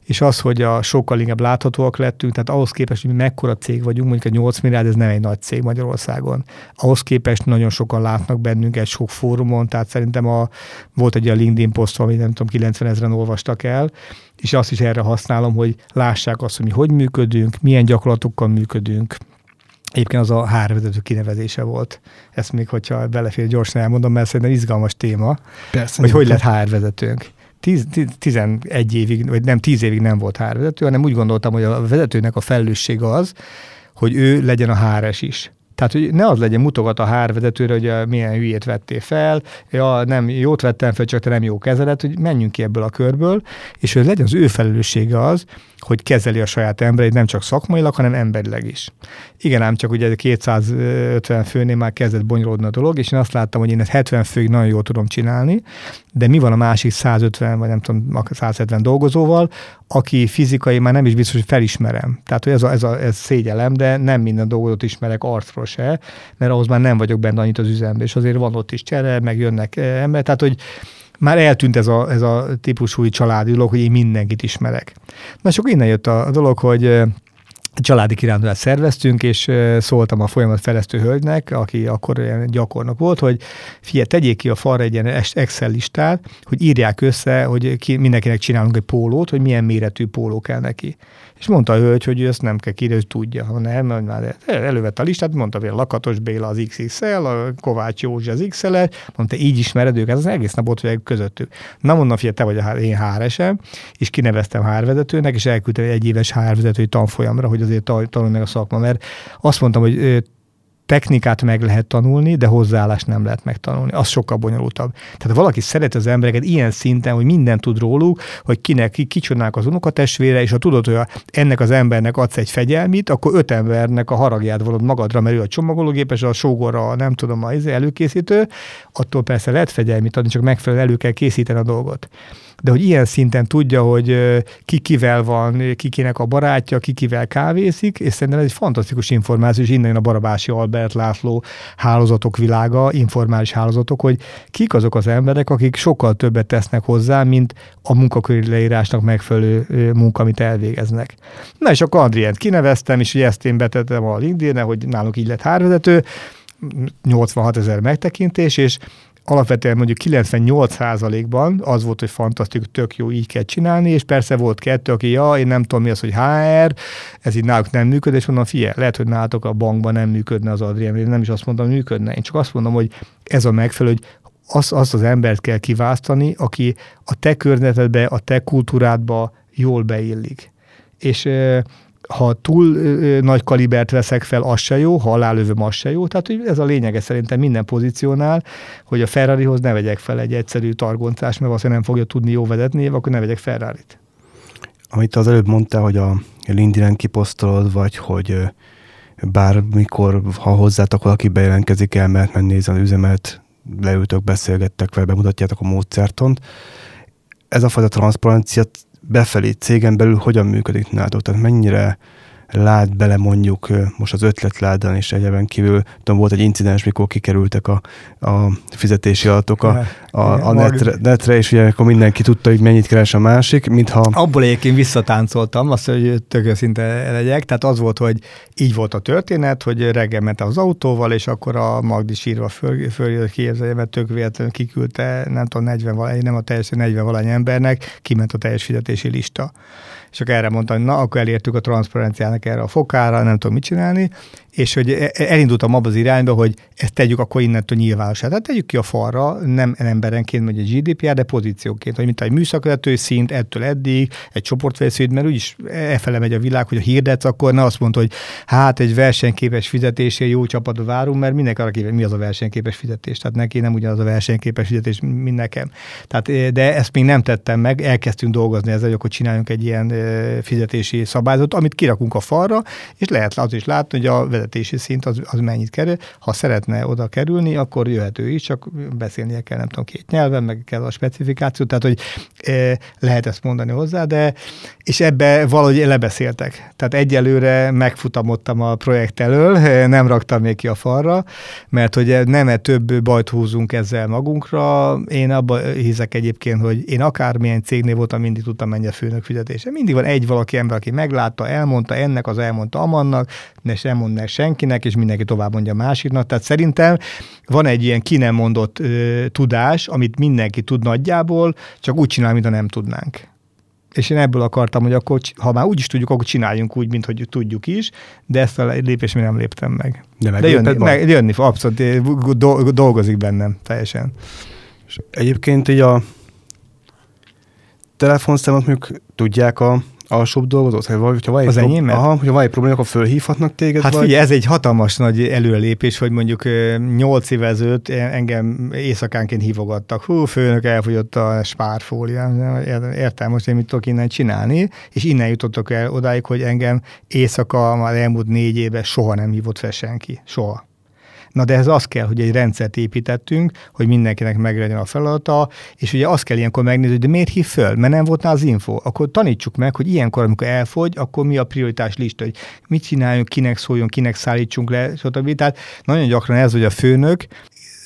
és az, hogy a sokkal inkább láthatóak lettünk, tehát ahhoz képest, hogy mi mekkora cég vagyunk, mondjuk egy 8 milliárd, ez nem egy nagy cég Magyarországon. Ahhoz képest nagyon sokan látnak bennünk egy sok fórumon, tehát szerintem a, volt egy a LinkedIn poszt, amit nem tudom, 90 ezeren olvastak el, és azt is erre használom, hogy lássák azt, hogy mi hogy működünk, milyen gyakorlatokkal működünk, Egyébként az a hárvezető kinevezése volt. Ezt még, hogyha belefér, gyorsan elmondom, mert szerintem izgalmas téma, Persze, hogy hogy lett HR-vezetőnk. 11 évig, vagy nem 10 évig nem volt HR vezető, hanem úgy gondoltam, hogy a vezetőnek a felelőssége az, hogy ő legyen a HRS is. Tehát, hogy ne az legyen mutogat a hárvezetőre, hogy milyen hülyét vettél fel, ja, nem jót vettem fel, csak te nem jó kezeled, hogy menjünk ki ebből a körből, és hogy legyen az ő felelőssége az, hogy kezeli a saját embereit nem csak szakmailag, hanem emberileg is. Igen, ám csak ugye 250 főnél már kezdett bonyolódni a dolog, és én azt láttam, hogy én ezt 70 főig nagyon jól tudom csinálni, de mi van a másik 150 vagy nem tudom, 170 dolgozóval, aki fizikai már nem is biztos, hogy felismerem. Tehát, hogy ez, a, ez, a, ez szégyelem, de nem minden dolgot ismerek arcról se, mert ahhoz már nem vagyok benne annyit az üzemben, és azért van ott is csere, meg jönnek eh, ember, tehát, hogy már eltűnt ez a, ez a típusú családi dolog, hogy én mindenkit ismerek. Na, sok innen jött a, dolog, hogy eh, családi kirándulást szerveztünk, és szóltam a folyamatfejlesztő hölgynek, aki akkor ilyen gyakornok volt, hogy figyelj, tegyék ki a falra egy ilyen Excel listát, hogy írják össze, hogy ki, mindenkinek csinálunk egy pólót, hogy milyen méretű póló kell neki. És mondta a hölgy, hogy ezt nem kell tudja. Ha nem, már elővette a listát, mondta a Lakatos Béla az XXL, a Kovács Józsi az XL, mondta, így ismered őket, az egész nap ott vagyok közöttük. Na mondom, figyelj, te vagy a én HR-esem, és kineveztem HR-vezetőnek, és elküldtem egy éves HR-vezetői tanfolyamra, hogy azért tanulj meg a szakma, mert azt mondtam, hogy technikát meg lehet tanulni, de hozzáállást nem lehet megtanulni. Az sokkal bonyolultabb. Tehát valaki szeret az embereket ilyen szinten, hogy mindent tud róluk, hogy kinek, ki, kicsodnák az unokatestvére, és ha tudod, hogy ennek az embernek adsz egy fegyelmit, akkor öt embernek a haragját valod magadra, mert ő a csomagológépes, a sógorra, nem tudom, a izé előkészítő, attól persze lehet fegyelmit adni, csak megfelelően elő kell készíteni a dolgot de hogy ilyen szinten tudja, hogy ki kivel van, ki kinek a barátja, ki kivel kávészik, és szerintem ez egy fantasztikus információ, és innen a Barabási Albert László hálózatok világa, informális hálózatok, hogy kik azok az emberek, akik sokkal többet tesznek hozzá, mint a munkaköri leírásnak megfelelő munka, amit elvégeznek. Na és akkor Andrient kineveztem, és ugye ezt én betettem a linkedin hogy nálunk így lett hárvezető, 86 ezer megtekintés, és alapvetően mondjuk 98%-ban az volt, hogy fantasztikus, tök jó, így kell csinálni, és persze volt kettő, aki, ja, én nem tudom mi az, hogy HR, ez így náluk nem működik, és mondom, figyelj, lehet, hogy nálatok a bankban nem működne az Adrian, én nem is azt mondom, hogy működne, én csak azt mondom, hogy ez a megfelelő, hogy azt, azt az embert kell kiválasztani, aki a te környezetedbe, a te kultúrádba jól beillik. És ha túl nagy kalibert veszek fel, az se jó, ha alálövöm, az se jó. Tehát hogy ez a lényege szerintem minden pozíciónál, hogy a Ferrarihoz ne vegyek fel egy egyszerű targoncást, mert azt nem fogja tudni jó vezetni, akkor ne vegyek Ferrari-t. Amit az előbb mondtál, hogy a LinkedIn-en kiposztolod, vagy hogy bármikor, ha hozzátok valaki bejelentkezik el, mert megnézi az üzemet, leültök, beszélgettek vele, bemutatjátok a módszertont. Ez a fajta transzparencia befelé cégen belül hogyan működik nálatok? Tehát mennyire lát bele mondjuk most az ötletládán és egyeben kívül, tudom, volt egy incidens, mikor kikerültek a, a fizetési adatok a, a, a netre, netre, és ugye akkor mindenki tudta, hogy mennyit keres a másik, mintha... Abból egyébként visszatáncoltam, azt, hogy tök őszinte legyek, tehát az volt, hogy így volt a történet, hogy reggel ment az autóval, és akkor a Magdi sírva föl, föl képzelje, mert tök véletlenül kiküldte, nem tudom, 40 valahány, nem a teljesen 40 valahány embernek, kiment a teljes fizetési lista akkor erre mondtam, hogy na, akkor elértük a transzparenciának erre a fokára, nem tudom mit csinálni, és hogy e- e- elindultam abba az irányba, hogy ezt tegyük akkor innentől nyilvánosá. Tehát tegyük ki a falra, nem emberenként megy a GDPR, de pozícióként, hogy mint egy műszakvezető szint ettől eddig, egy csoportveszéd, mert úgyis efele megy a világ, hogy a hirdetsz, akkor ne azt mondta, hogy hát egy versenyképes fizetésért jó csapatot várunk, mert mindenki arra kíváncsi, mi az a versenyképes fizetés. Tehát neki nem ugyanaz a versenyképes fizetés, mint nekem. Tehát, e, de ezt még nem tettem meg, elkezdtünk dolgozni ezzel, hogy csináljunk egy ilyen fizetési szabályzatot, amit kirakunk a falra, és lehet az is látni, hogy a vezetési szint az, az mennyit kerül. Ha szeretne oda kerülni, akkor jöhető is, csak beszélnie kell, nem tudom, két nyelven, meg kell a specifikáció, tehát hogy e, lehet ezt mondani hozzá, de és ebbe valahogy lebeszéltek. Tehát egyelőre megfutamodtam a projekt elől, nem raktam még ki a falra, mert hogy nem -e több bajt húzunk ezzel magunkra. Én abban hiszek egyébként, hogy én akármilyen cégnél voltam, mindig tudtam menni a főnök fizetése. Mindig van egy valaki ember, aki meglátta, elmondta ennek, az elmondta amannak, ne sem mondnak senkinek, és mindenki tovább mondja másiknak. Tehát szerintem van egy ilyen ki nem mondott ö, tudás, amit mindenki tud nagyjából, csak úgy csinál, mintha nem tudnánk. És én ebből akartam, hogy akkor, ha már úgy is tudjuk, akkor csináljunk úgy, mint hogy tudjuk is, de ezt a lépést még nem léptem meg. De, de jönni, meg, jönni, abszolút dolgozik bennem teljesen. És egyébként így a telefonszámot mondjuk tudják a alsóbb dolgozót? Hogy hogyha van egy az enyém? Aha, hogyha van egy probléma, akkor fölhívhatnak téged? Hát vagy? figyelj, ez egy hatalmas nagy előrelépés, hogy mondjuk 8 évvel ezelőtt engem éjszakánként hívogattak. Hú, főnök, elfogyott a spárfóliám. Értem, most én mit tudok innen csinálni, és innen jutottak el odáig, hogy engem éjszaka már elmúlt négy éve soha nem hívott fel senki. Soha. Na de ez az kell, hogy egy rendszert építettünk, hogy mindenkinek meglegyen a feladata, és ugye azt kell ilyenkor megnézni, hogy de miért hív föl, mert nem volt az info. Akkor tanítsuk meg, hogy ilyenkor, amikor elfogy, akkor mi a prioritás lista, hogy mit csináljunk, kinek szóljon, kinek szállítsunk le, stb. Tehát nagyon gyakran ez, hogy a főnök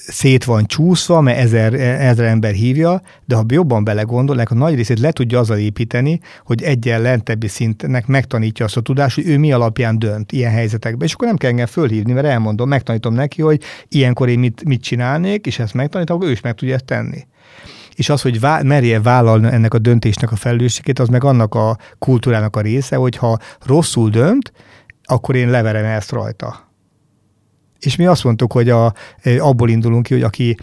szét van csúszva, mert ezer, ezer ember hívja, de ha jobban belegondolnak, a nagy részét le tudja azzal építeni, hogy egyen lentebbi szintnek megtanítja azt a tudást, hogy ő mi alapján dönt ilyen helyzetekben. És akkor nem kell engem fölhívni, mert elmondom, megtanítom neki, hogy ilyenkor én mit, mit csinálnék, és ezt megtanítom, akkor ő is meg tudja ezt tenni és az, hogy vá- merje vállalni ennek a döntésnek a felelősségét, az meg annak a kultúrának a része, hogy ha rosszul dönt, akkor én leverem ezt rajta és mi azt mondtuk, hogy a, abból indulunk ki, hogy aki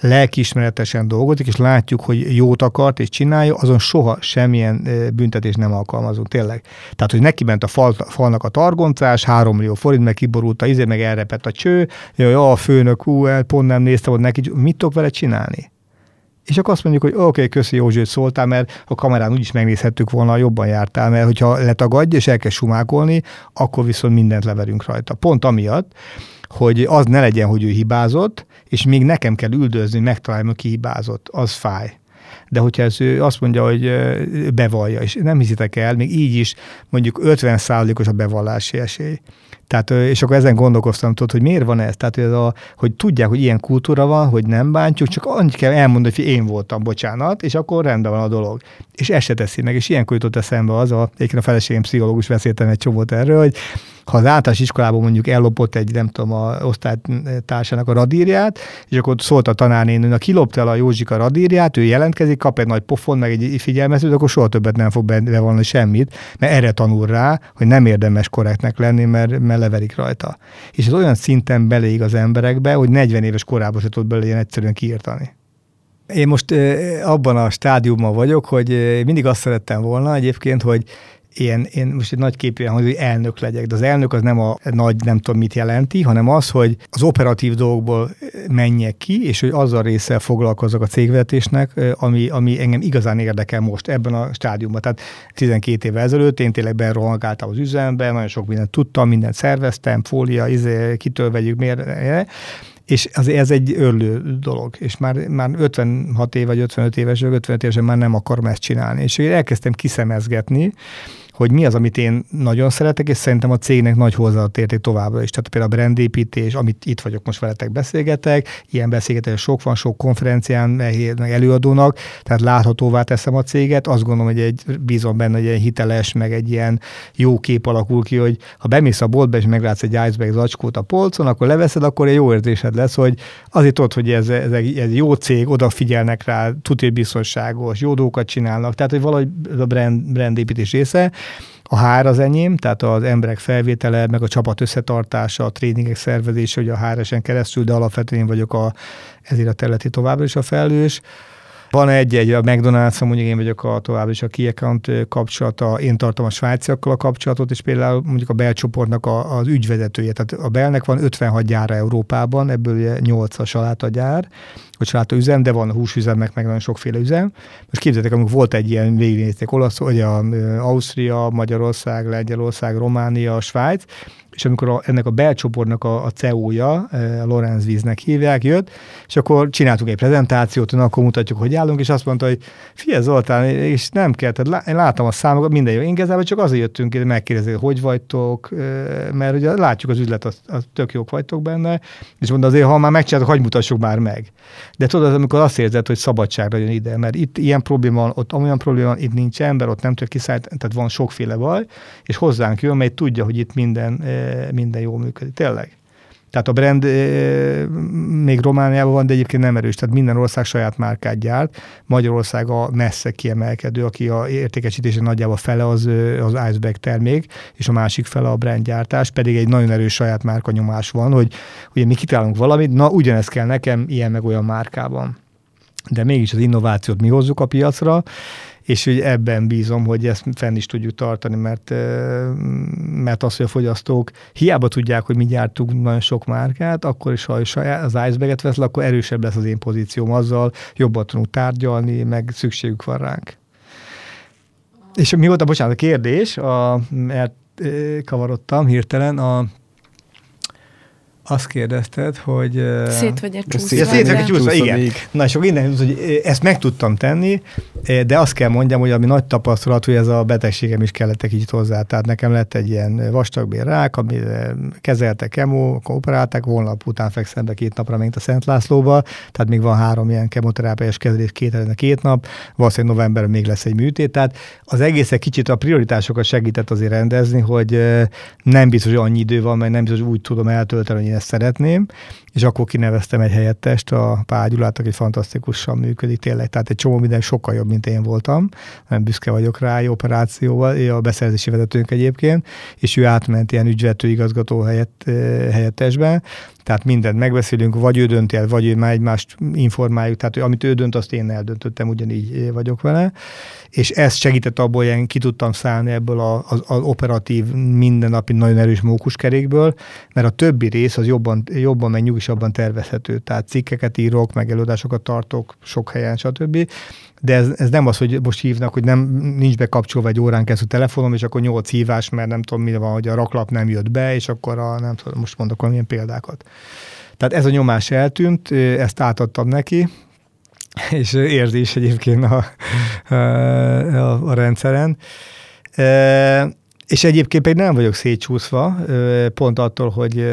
lelkiismeretesen dolgozik, és látjuk, hogy jót akart és csinálja, azon soha semmilyen büntetést nem alkalmazunk, tényleg. Tehát, hogy neki ment a fal, falnak a targoncás, három millió forint, meg kiborult a izé, meg elrepett a cső, jaj, a főnök, hú, pont nem nézte, hogy neki, mit tudok vele csinálni? És akkor azt mondjuk, hogy oké, okay, köszi Józsi, hogy szóltál, mert a kamerán úgyis megnézhettük volna, jobban jártál, mert hogyha letagadj és elkezd sumákolni, akkor viszont mindent leverünk rajta. Pont amiatt, hogy az ne legyen, hogy ő hibázott, és még nekem kell üldözni, megtalálni, hogy ki hibázott. Az fáj. De hogyha ez ő azt mondja, hogy bevallja, és nem hiszitek el, még így is mondjuk 50%-os a bevallási esély. Tehát, és akkor ezen gondolkoztam, tudod, hogy miért van ez? Tehát, hogy, ez a, hogy tudják, hogy ilyen kultúra van, hogy nem bántjuk, csak annyit kell elmondani, hogy én voltam, bocsánat, és akkor rendben van a dolog. És ezt se teszi meg, és ilyenkor jutott eszembe az, a, egyébként a feleségem pszichológus beszéltem egy csomót erről, hogy ha az általános iskolában mondjuk ellopott egy, nem tudom, a osztálytársának a radírját, és akkor szólt a tanárnén, hogy kilopta el a Józsika radírját, ő jelentkezik, kap egy nagy pofon, meg egy figyelmezőt, akkor soha többet nem fog bevallani semmit, mert erre tanul rá, hogy nem érdemes korrektnek lenni, mert, mert leverik rajta. És ez olyan szinten beleég az emberekbe, hogy 40 éves korában se tud bele ilyen egyszerűen kiírtani. Én most abban a stádiumban vagyok, hogy mindig azt szerettem volna egyébként, hogy én, én most egy nagy képűen hogy elnök legyek, de az elnök az nem a nagy nem tudom mit jelenti, hanem az, hogy az operatív dolgokból menjek ki, és hogy azzal része foglalkozok a cégvezetésnek, ami, ami engem igazán érdekel most ebben a stádiumban. Tehát 12 évvel ezelőtt én tényleg berohangáltam az üzembe, nagyon sok mindent tudtam, mindent szerveztem, fólia, izé, kitől vegyük, miért, és az, ez egy örlő dolog, és már, már 56 év vagy 55 éves, vagy 55 évesen már nem akarom ezt csinálni. És én elkezdtem kiszemezgetni, hogy mi az, amit én nagyon szeretek, és szerintem a cégnek nagy hozzáadott érték továbbra is. Tehát például a brandépítés, amit itt vagyok most veletek beszélgetek, ilyen beszélgetés sok van, sok konferencián, meg előadónak, tehát láthatóvá teszem a céget. Azt gondolom, hogy egy bízom benne, hogy egy hiteles, meg egy ilyen jó kép alakul ki, hogy ha bemész a boltba és meglátsz egy iceberg zacskót a polcon, akkor leveszed, akkor egy jó érzésed lesz, hogy azért ott, hogy ez, ez, egy, ez jó cég, odafigyelnek rá, tudja, biztonságos, jó dolgokat csinálnak, tehát hogy valahogy a brand, brand építés része. A hár az enyém, tehát az emberek felvétele, meg a csapat összetartása, a tréningek szervezése, hogy a hr keresztül, de alapvetően én vagyok a, ezért a területi továbbra is a felelős. Van egy-egy, a McDonald's, mondjuk én vagyok a tovább is a key account kapcsolata, én tartom a svájciakkal a kapcsolatot, és például mondjuk a belcsoportnak a, az ügyvezetője. Tehát a belnek van 56 gyára Európában, ebből ugye 8 a salátagyár, vagy saláta üzem, de van húsüzemek, meg nagyon sokféle üzem. Most képzeljétek, amikor volt egy ilyen végignézték olasz, hogy a Ausztria, Magyarország, Lengyelország, Románia, Svájc, és amikor a, ennek a belcsoportnak a, a CEO-ja, e, Lorenz Víznek hívják, jött, és akkor csináltunk egy prezentációt, na, akkor mutatjuk, hogy állunk, és azt mondta, hogy fia Zoltán, és nem kell, tehát én látom a számokat, minden jó. Én csak azért jöttünk hogy megkérdezni, hogy vagytok, e, mert ugye látjuk az üzlet, az, az tök jók vagytok benne, és mondta azért, ha már megcsináltok, hogy mutassuk már meg. De tudod, amikor azt érzed, hogy szabadságra jön ide, mert itt ilyen probléma van, ott olyan probléma van, itt nincs ember, ott nem tudja kiszállítani, tehát van sokféle baj, és hozzánk jön, mely tudja, hogy itt minden e, minden jól működik. Tényleg. Tehát a brand még Romániában van, de egyébként nem erős. Tehát minden ország saját márkát gyárt. Magyarország a messze kiemelkedő, aki a értékesítése nagyjából fele az, az Iceberg termék, és a másik fele a brandgyártás, pedig egy nagyon erős saját márka nyomás van, hogy ugye mi kitálunk valamit, na ugyanezt kell nekem ilyen meg olyan márkában. De mégis az innovációt mi hozzuk a piacra, és hogy ebben bízom, hogy ezt fenn is tudjuk tartani, mert, mert az, hogy a fogyasztók hiába tudják, hogy mi gyártunk nagyon sok márkát, akkor is, ha az iceberget vesz akkor erősebb lesz az én pozícióm azzal, jobban tudunk tárgyalni, meg szükségük van ránk. És mi volt a, bocsánat, a kérdés, a, mert kavarodtam hirtelen, a azt kérdezted, hogy... Szét vagy egy csúszva. Szét vagy egy csúszva, igen. Még. Na, és akkor innen, hogy ezt meg tudtam tenni, de azt kell mondjam, hogy ami nagy tapasztalat, hogy ez a betegségem is kellett egy kicsit hozzá. Tehát nekem lett egy ilyen vastagbér rák, amit kezeltek kemó, akkor operálták, holnap után fekszem be két napra, mint a Szent Lászlóba, tehát még van három ilyen kemoterápiás kezelés két két nap, valószínűleg novemberben még lesz egy műtét, tehát az egész egy kicsit a prioritásokat segített azért rendezni, hogy nem biztos, hogy annyi idő van, mert nem biztos, hogy úgy tudom eltölteni, hogy ezt szeretném, és akkor kineveztem egy helyettest, a Págyulát, aki fantasztikusan működik tényleg, tehát egy csomó minden sokkal jobb, mint én voltam, nem büszke vagyok rá, egy operációval, ő a beszerzési vezetőnk egyébként, és ő átment ilyen ügyvető igazgató helyett, helyettesben, tehát mindent megbeszélünk, vagy ő dönti el, vagy ő már egymást informáljuk, tehát amit ő dönt, azt én eldöntöttem, ugyanígy vagyok vele, és ez segített abból, hogy én ki tudtam szállni ebből az, az operatív, mindennapi nagyon erős mókuskerékből, mert a többi rész az jobban, jobban meg nyugisabban tervezhető, tehát cikkeket írok, meg előadásokat tartok sok helyen, stb. De ez, ez nem az, hogy most hívnak, hogy nem nincs bekapcsolva egy órán keresztül telefonom, és akkor nyolc hívás, mert nem tudom, mi van, hogy a raklap nem jött be, és akkor a, nem tudom, most mondok valamilyen példákat. Tehát ez a nyomás eltűnt, ezt átadtam neki, és érzi is egyébként a, a, a rendszeren. És egyébként pedig nem vagyok szétcsúszva, pont attól, hogy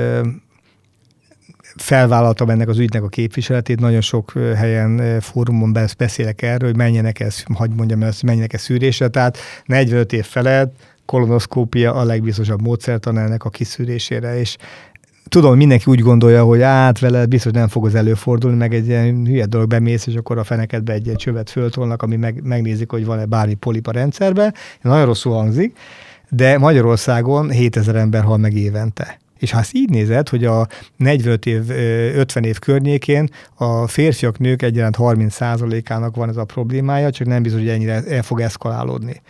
felvállaltam ennek az ügynek a képviseletét, nagyon sok helyen, fórumon beszélek erről, hogy menjenek ez, hagyd mondjam ezt, menjenek ez szűrésre, tehát 45 év felett kolonoszkópia a legbiztosabb módszertan ennek a kiszűrésére, és tudom, mindenki úgy gondolja, hogy át vele biztos nem fog az előfordulni, meg egy ilyen hülye dolog bemész, és akkor a fenekedbe egy, egy csövet föltolnak, ami meg, megnézik, hogy van-e bármi polip a rendszerben. Nagyon rosszul hangzik, de Magyarországon 7000 ember hal meg évente. És ha ezt így nézed, hogy a 45 év, 50 év környékén a férfiak, nők egyaránt 30%-ának van ez a problémája, csak nem biztos, hogy ennyire el fog eszkalálódni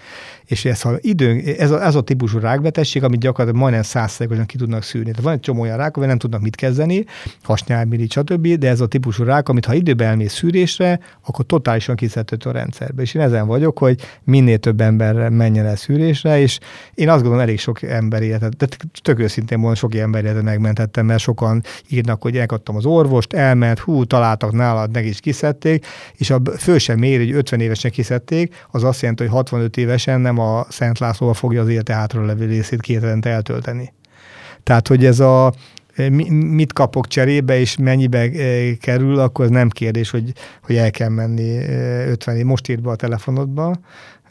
és ez, ha idő, ez, a, ez a típusú rákbetegség, amit gyakorlatilag majdnem százszerűen ki tudnak szűrni. Tehát van egy csomó olyan rák, nem tudnak mit kezdeni, hasnyálmirigy, stb., de ez a típusú rák, amit ha időben elmész szűrésre, akkor totálisan kiszedhető a rendszerbe. És én ezen vagyok, hogy minél több ember menjen el szűrésre, és én azt gondolom, elég sok ember életet, de tök őszintén mondom, sok ember életet megmentettem, mert sokan írnak, hogy elkaptam az orvost, elment, hú, találtak nálad, meg is kiszedték, és a föl sem mér, hogy 50 évesen kiszedték, az azt jelenti, hogy 65 évesen nem Szent Lászlóba fogja az élete hátra levő részét két eltölteni. Tehát, hogy ez a mit kapok cserébe, és mennyibe kerül, akkor ez nem kérdés, hogy, hogy el kell menni 50 év. Most írt be a telefonodba,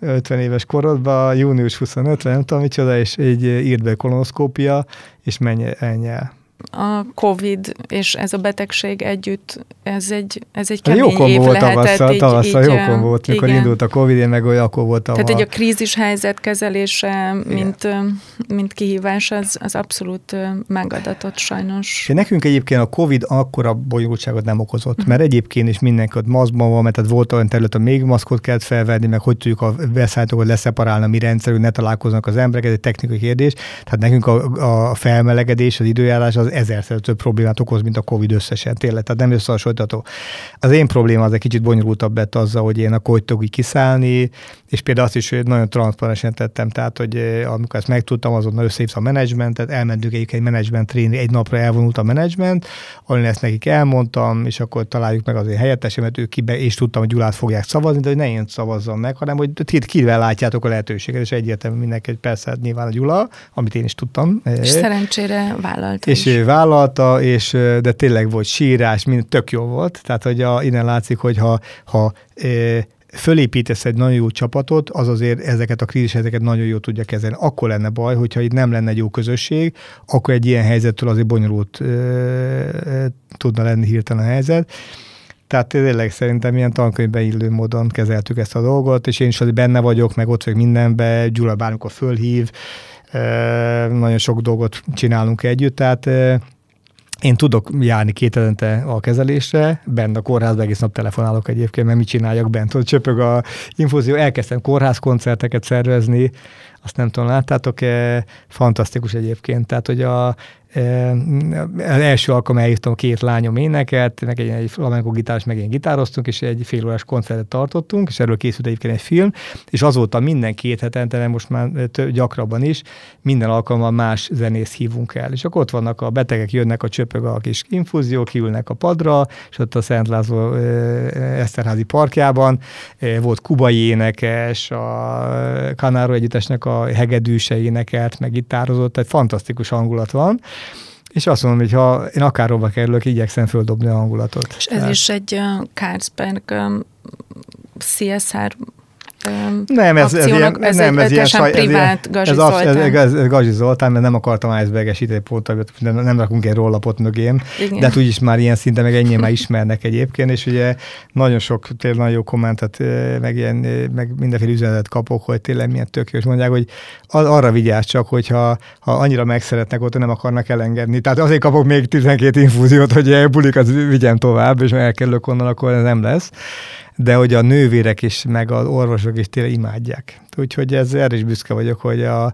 50 éves korodban, június 25, nem tudom micsoda, és egy írt be kolonoszkópia, és menj, ennyi el a Covid és ez a betegség együtt, ez egy, ez egy kemény jókon év volt lehetett. Tavasszal, így, tavasszal így, jókon volt, mikor igen. indult a Covid, én meg olyan akkor volt. Tehát egy a krízis helyzet kezelése, mint, mint kihívás, az, az abszolút megadatott sajnos. És nekünk egyébként a Covid akkora bonyolultságot nem okozott, uh-huh. mert egyébként is mindenki ott maszkban van, mert volt olyan terület, hogy még maszkot kellett felvenni, meg hogy tudjuk a beszállítókat leszeparálni a mi rendszerünk, ne találkoznak az emberek, ez egy technikai kérdés. Tehát nekünk a, a felmelegedés, az időjárás az ezerszer több problémát okoz, mint a Covid összesen. Tényleg, tehát nem összehasonlítható. Az én probléma az egy kicsit bonyolultabb lett azzal, hogy én a hogy tudok kiszállni, és például azt is hogy nagyon transzparensen tettem, tehát, hogy eh, amikor ezt megtudtam, azonnal összehívsz a menedzsmentet, elmentünk egy, egy menedzsment tréni, egy napra elvonult a menedzsment, ahol ezt nekik elmondtam, és akkor találjuk meg az én helyettesemet, ők kibe, és tudtam, hogy Gyulát fogják szavazni, de hogy ne én szavazzam meg, hanem hogy kivel látjátok a lehetőséget, és egyértelmű mindenki, persze nyilván a Gyula, amit én is tudtam. És eh, szerencsére vállalta és is vállalta, és, de tényleg volt sírás, mind tök jó volt. Tehát, hogy a, innen látszik, hogy ha, ha fölépítesz egy nagyon jó csapatot, az azért ezeket a kríziseket nagyon jól tudja kezelni. Akkor lenne baj, hogyha itt nem lenne egy jó közösség, akkor egy ilyen helyzettől azért bonyolult e, e, tudna lenni hirtelen a helyzet. Tehát tényleg szerintem ilyen tankönyvbe illő módon kezeltük ezt a dolgot, és én is azért benne vagyok, meg ott vagyok mindenbe, Gyula bármikor fölhív, nagyon sok dolgot csinálunk együtt, tehát én tudok járni két hetente a kezelésre, bent a kórházban egész nap telefonálok egyébként, mert mit csináljak bent, hogy csöpög a infúzió, elkezdtem kórházkoncerteket szervezni, azt nem tudom, láttátok-e, fantasztikus egyébként, tehát hogy a, az első alkalom elhívtam két lányom énekelt, meg egy, egy flamenco gitáros, meg én gitároztunk, és egy fél órás koncertet tartottunk, és erről készült egyébként egy film, és azóta minden két hetente, de most már több, gyakrabban is, minden alkalommal más zenész hívunk el. És akkor ott vannak a betegek, jönnek a csöpög a kis infúziók, kiülnek a padra, és ott a Szent László Eszterházi parkjában volt kubai énekes, a Kanáró Együttesnek a hegedűse énekelt, meg gitározott, tehát fantasztikus hangulat van. És azt mondom, hogy ha én akárhova kerülök, igyekszem földobni a hangulatot. És ez Tehát... is egy Carlsberg CSR nem, ez, ez, ilyen, ez nem, ez ilyen saj, privát ez, Gazi ez, Zoltán. Ez, ez, ez, Zoltán, mert nem akartam icebergesíteni pont, nem, nem rakunk egy rollapot mögém, Igen. de hát úgyis már ilyen szinte meg ennyi már ismernek egyébként, és ugye nagyon sok tényleg nagyon jó kommentet, meg, ilyen, meg mindenféle üzenetet kapok, hogy tényleg milyen tök jó, és mondják, hogy arra vigyázz csak, hogyha ha annyira megszeretnek ott, nem akarnak elengedni. Tehát azért kapok még 12 infúziót, hogy bulik, az vigyem tovább, és elkerülök onnan, akkor ez nem lesz de hogy a nővérek is, meg az orvosok is tényleg imádják. Úgyhogy ez, erre is büszke vagyok, hogy a,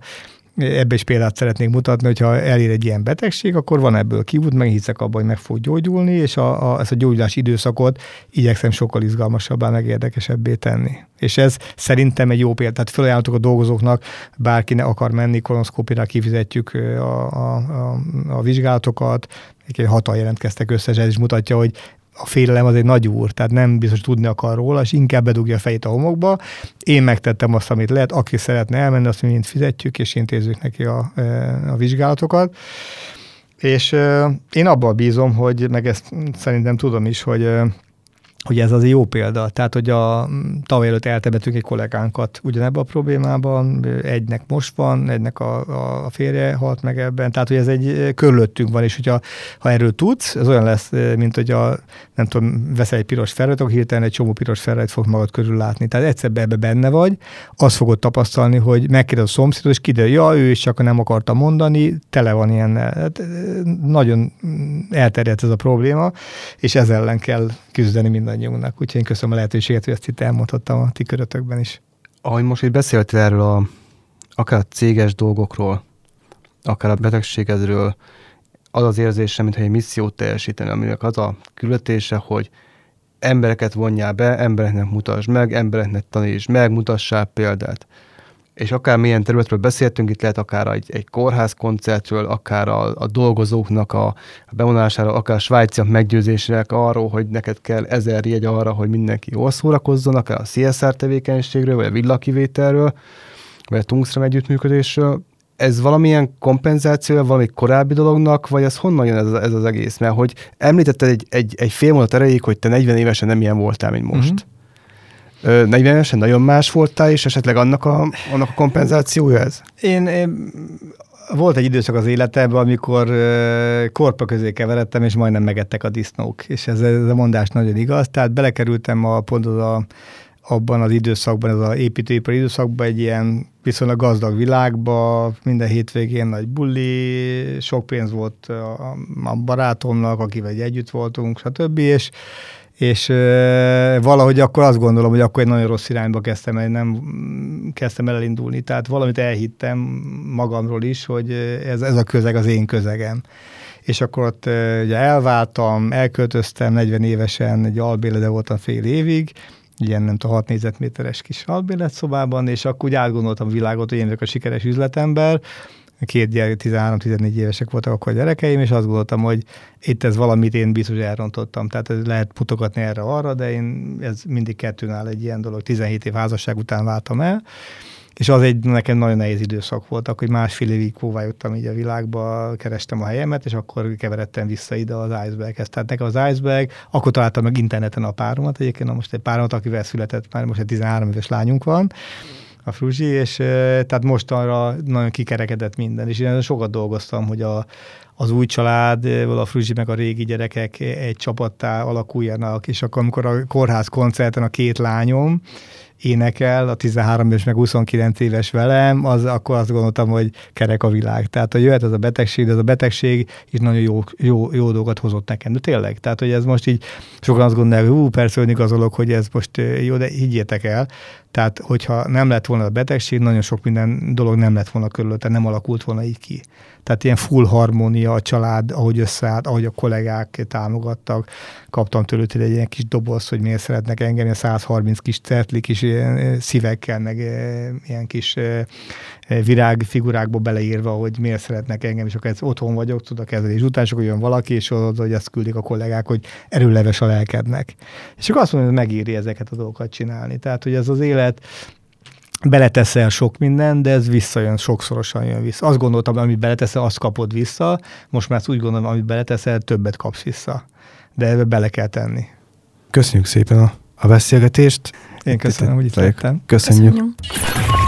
ebbe is példát szeretnék mutatni, hogy ha elér egy ilyen betegség, akkor van ebből kiút, meg hiszek abban, hogy meg fog gyógyulni, és a, a, ezt a gyógyulás időszakot igyekszem sokkal izgalmasabbá, meg érdekesebbé tenni. És ez szerintem egy jó példa. Tehát felajánlottuk a dolgozóknak, bárki ne akar menni, kolonoszkópira kifizetjük a, a, a, a vizsgálatokat, egy hatal jelentkeztek összes, ez is mutatja, hogy a félelem az egy nagy úr, tehát nem biztos tudni akar róla, és inkább bedugja a fejét a homokba. Én megtettem azt, amit lehet, aki szeretne elmenni, azt mi mind fizetjük, és intézzük neki a, e, a vizsgálatokat. És euh, én abban bízom, hogy, meg ezt szerintem tudom is, hogy euh, hogy ez az jó példa. Tehát, hogy a tavaly előtt eltemetünk egy kollégánkat ugyanebben a problémában, egynek most van, egynek a, a férje halt meg ebben, tehát, hogy ez egy körülöttünk van, és hogyha ha erről tudsz, ez olyan lesz, mint hogy a, nem tudom, veszel egy piros ferret, akkor hirtelen egy csomó piros ferret fog magad körül látni. Tehát egyszer ebbe benne vagy, azt fogod tapasztalni, hogy megkérdez a szomszédot, és kiderül, ja, ő is csak nem akarta mondani, tele van ilyen, hát, nagyon elterjedt ez a probléma, és ez ellen kell küzdeni mindannyiunknak. Úgyhogy én köszönöm a lehetőséget, hogy ezt itt elmondhattam a ti körötökben is. Ahogy most itt beszéltél erről a, akár a céges dolgokról, akár a betegségedről, az az érzésem, mintha egy missziót teljesíteni, aminek az a küldetése, hogy embereket vonjál be, embereknek mutasd meg, embereknek tanítsd meg, mutassál példát és akár milyen területről beszéltünk, itt lehet akár egy, egy kórház koncertről, akár a, a dolgozóknak a, a bevonására, akár a svájciak meggyőzések arról, hogy neked kell ezer jegy arra, hogy mindenki jól szórakozzon, akár a CSR tevékenységről, vagy a villakivételről, vagy a Tungstram együttműködésről. Ez valamilyen kompenzáció, valami korábbi dolognak, vagy ez honnan jön ez, ez az egész? Mert hogy említetted egy, egy, egy fél mondat erejéig, hogy te 40 évesen nem ilyen voltál, mint most. Uh-huh. 40 évesen nagyon más voltál, és esetleg annak a, annak a kompenzációja ez? Én, én volt egy időszak az életemben, amikor korpa közé keveredtem, és majdnem megettek a disznók. És ez, ez a mondás nagyon igaz. Tehát belekerültem a, pont az a, abban az időszakban, ez az építőipari időszakban egy ilyen viszonylag gazdag világba, minden hétvégén nagy bulli, sok pénz volt a, barátomnak, akivel együtt voltunk, stb. És és e, valahogy akkor azt gondolom, hogy akkor egy nagyon rossz irányba kezdtem el, nem kezdtem el elindulni. Tehát valamit elhittem magamról is, hogy ez, ez a közeg az én közegem. És akkor ott ugye elváltam, elköltöztem 40 évesen, egy albélede voltam fél évig, ilyen nem tudom, 6 négyzetméteres kis albéletszobában, és akkor úgy átgondoltam a világot, hogy én vagyok a sikeres üzletember, két gyerek, 13-14 évesek voltak akkor a gyerekeim, és azt gondoltam, hogy itt ez valamit én biztos elrontottam. Tehát ez lehet mutogatni erre-arra, de én ez mindig kettőnál egy ilyen dolog. 17 év házasság után váltam el, és az egy nekem nagyon nehéz időszak volt, akkor másfél évig kóvályogtam így a világba, kerestem a helyemet, és akkor keveredtem vissza ide az Iceberghez. Tehát nekem az Iceberg, akkor találtam meg interneten a páromat, egyébként na most egy páromat, akivel született, már most egy 13 éves lányunk van, a Fruzsi, és tehát mostanra nagyon kikerekedett minden, és én sokat dolgoztam, hogy a, az új család, a Fruzsi meg a régi gyerekek egy csapattá alakuljanak, és akkor amikor a kórház koncerten a két lányom, énekel, a 13 éves meg 29 éves velem, az akkor azt gondoltam, hogy kerek a világ. Tehát, hogy jöhet ez a betegség, de ez a betegség is nagyon jó, jó, jó dolgot hozott nekem. De tényleg, tehát, hogy ez most így sokan azt gondolják, hogy hú, persze ön igazolok, hogy ez most jó, de higgyétek el, tehát, hogyha nem lett volna a betegség, nagyon sok minden dolog nem lett volna körülötte, nem alakult volna így ki. Tehát ilyen full harmónia a család, ahogy összeállt, ahogy a kollégák támogattak. Kaptam tőlük egy ilyen kis doboz, hogy miért szeretnek engem, 130 kis certlik is szívekkel, meg ilyen kis virágfigurákba beleírva, hogy miért szeretnek engem, és akkor ez otthon vagyok, tudok kezelni, és utána csak jön valaki, és oda, hogy azt küldik a kollégák, hogy erőleves a lelkednek. És akkor azt mondom, hogy megéri ezeket a dolgokat csinálni. Tehát, hogy ez az élet, beleteszel sok minden, de ez visszajön, sokszorosan jön vissza. Azt gondoltam, hogy amit beleteszel, azt kapod vissza, most már úgy gondolom, amit beleteszel, többet kapsz vissza. De ebbe bele kell tenni. Köszönjük szépen a, a beszélgetést. Én köszönöm, hogy itt lettem. Köszönjük. Köszönjük.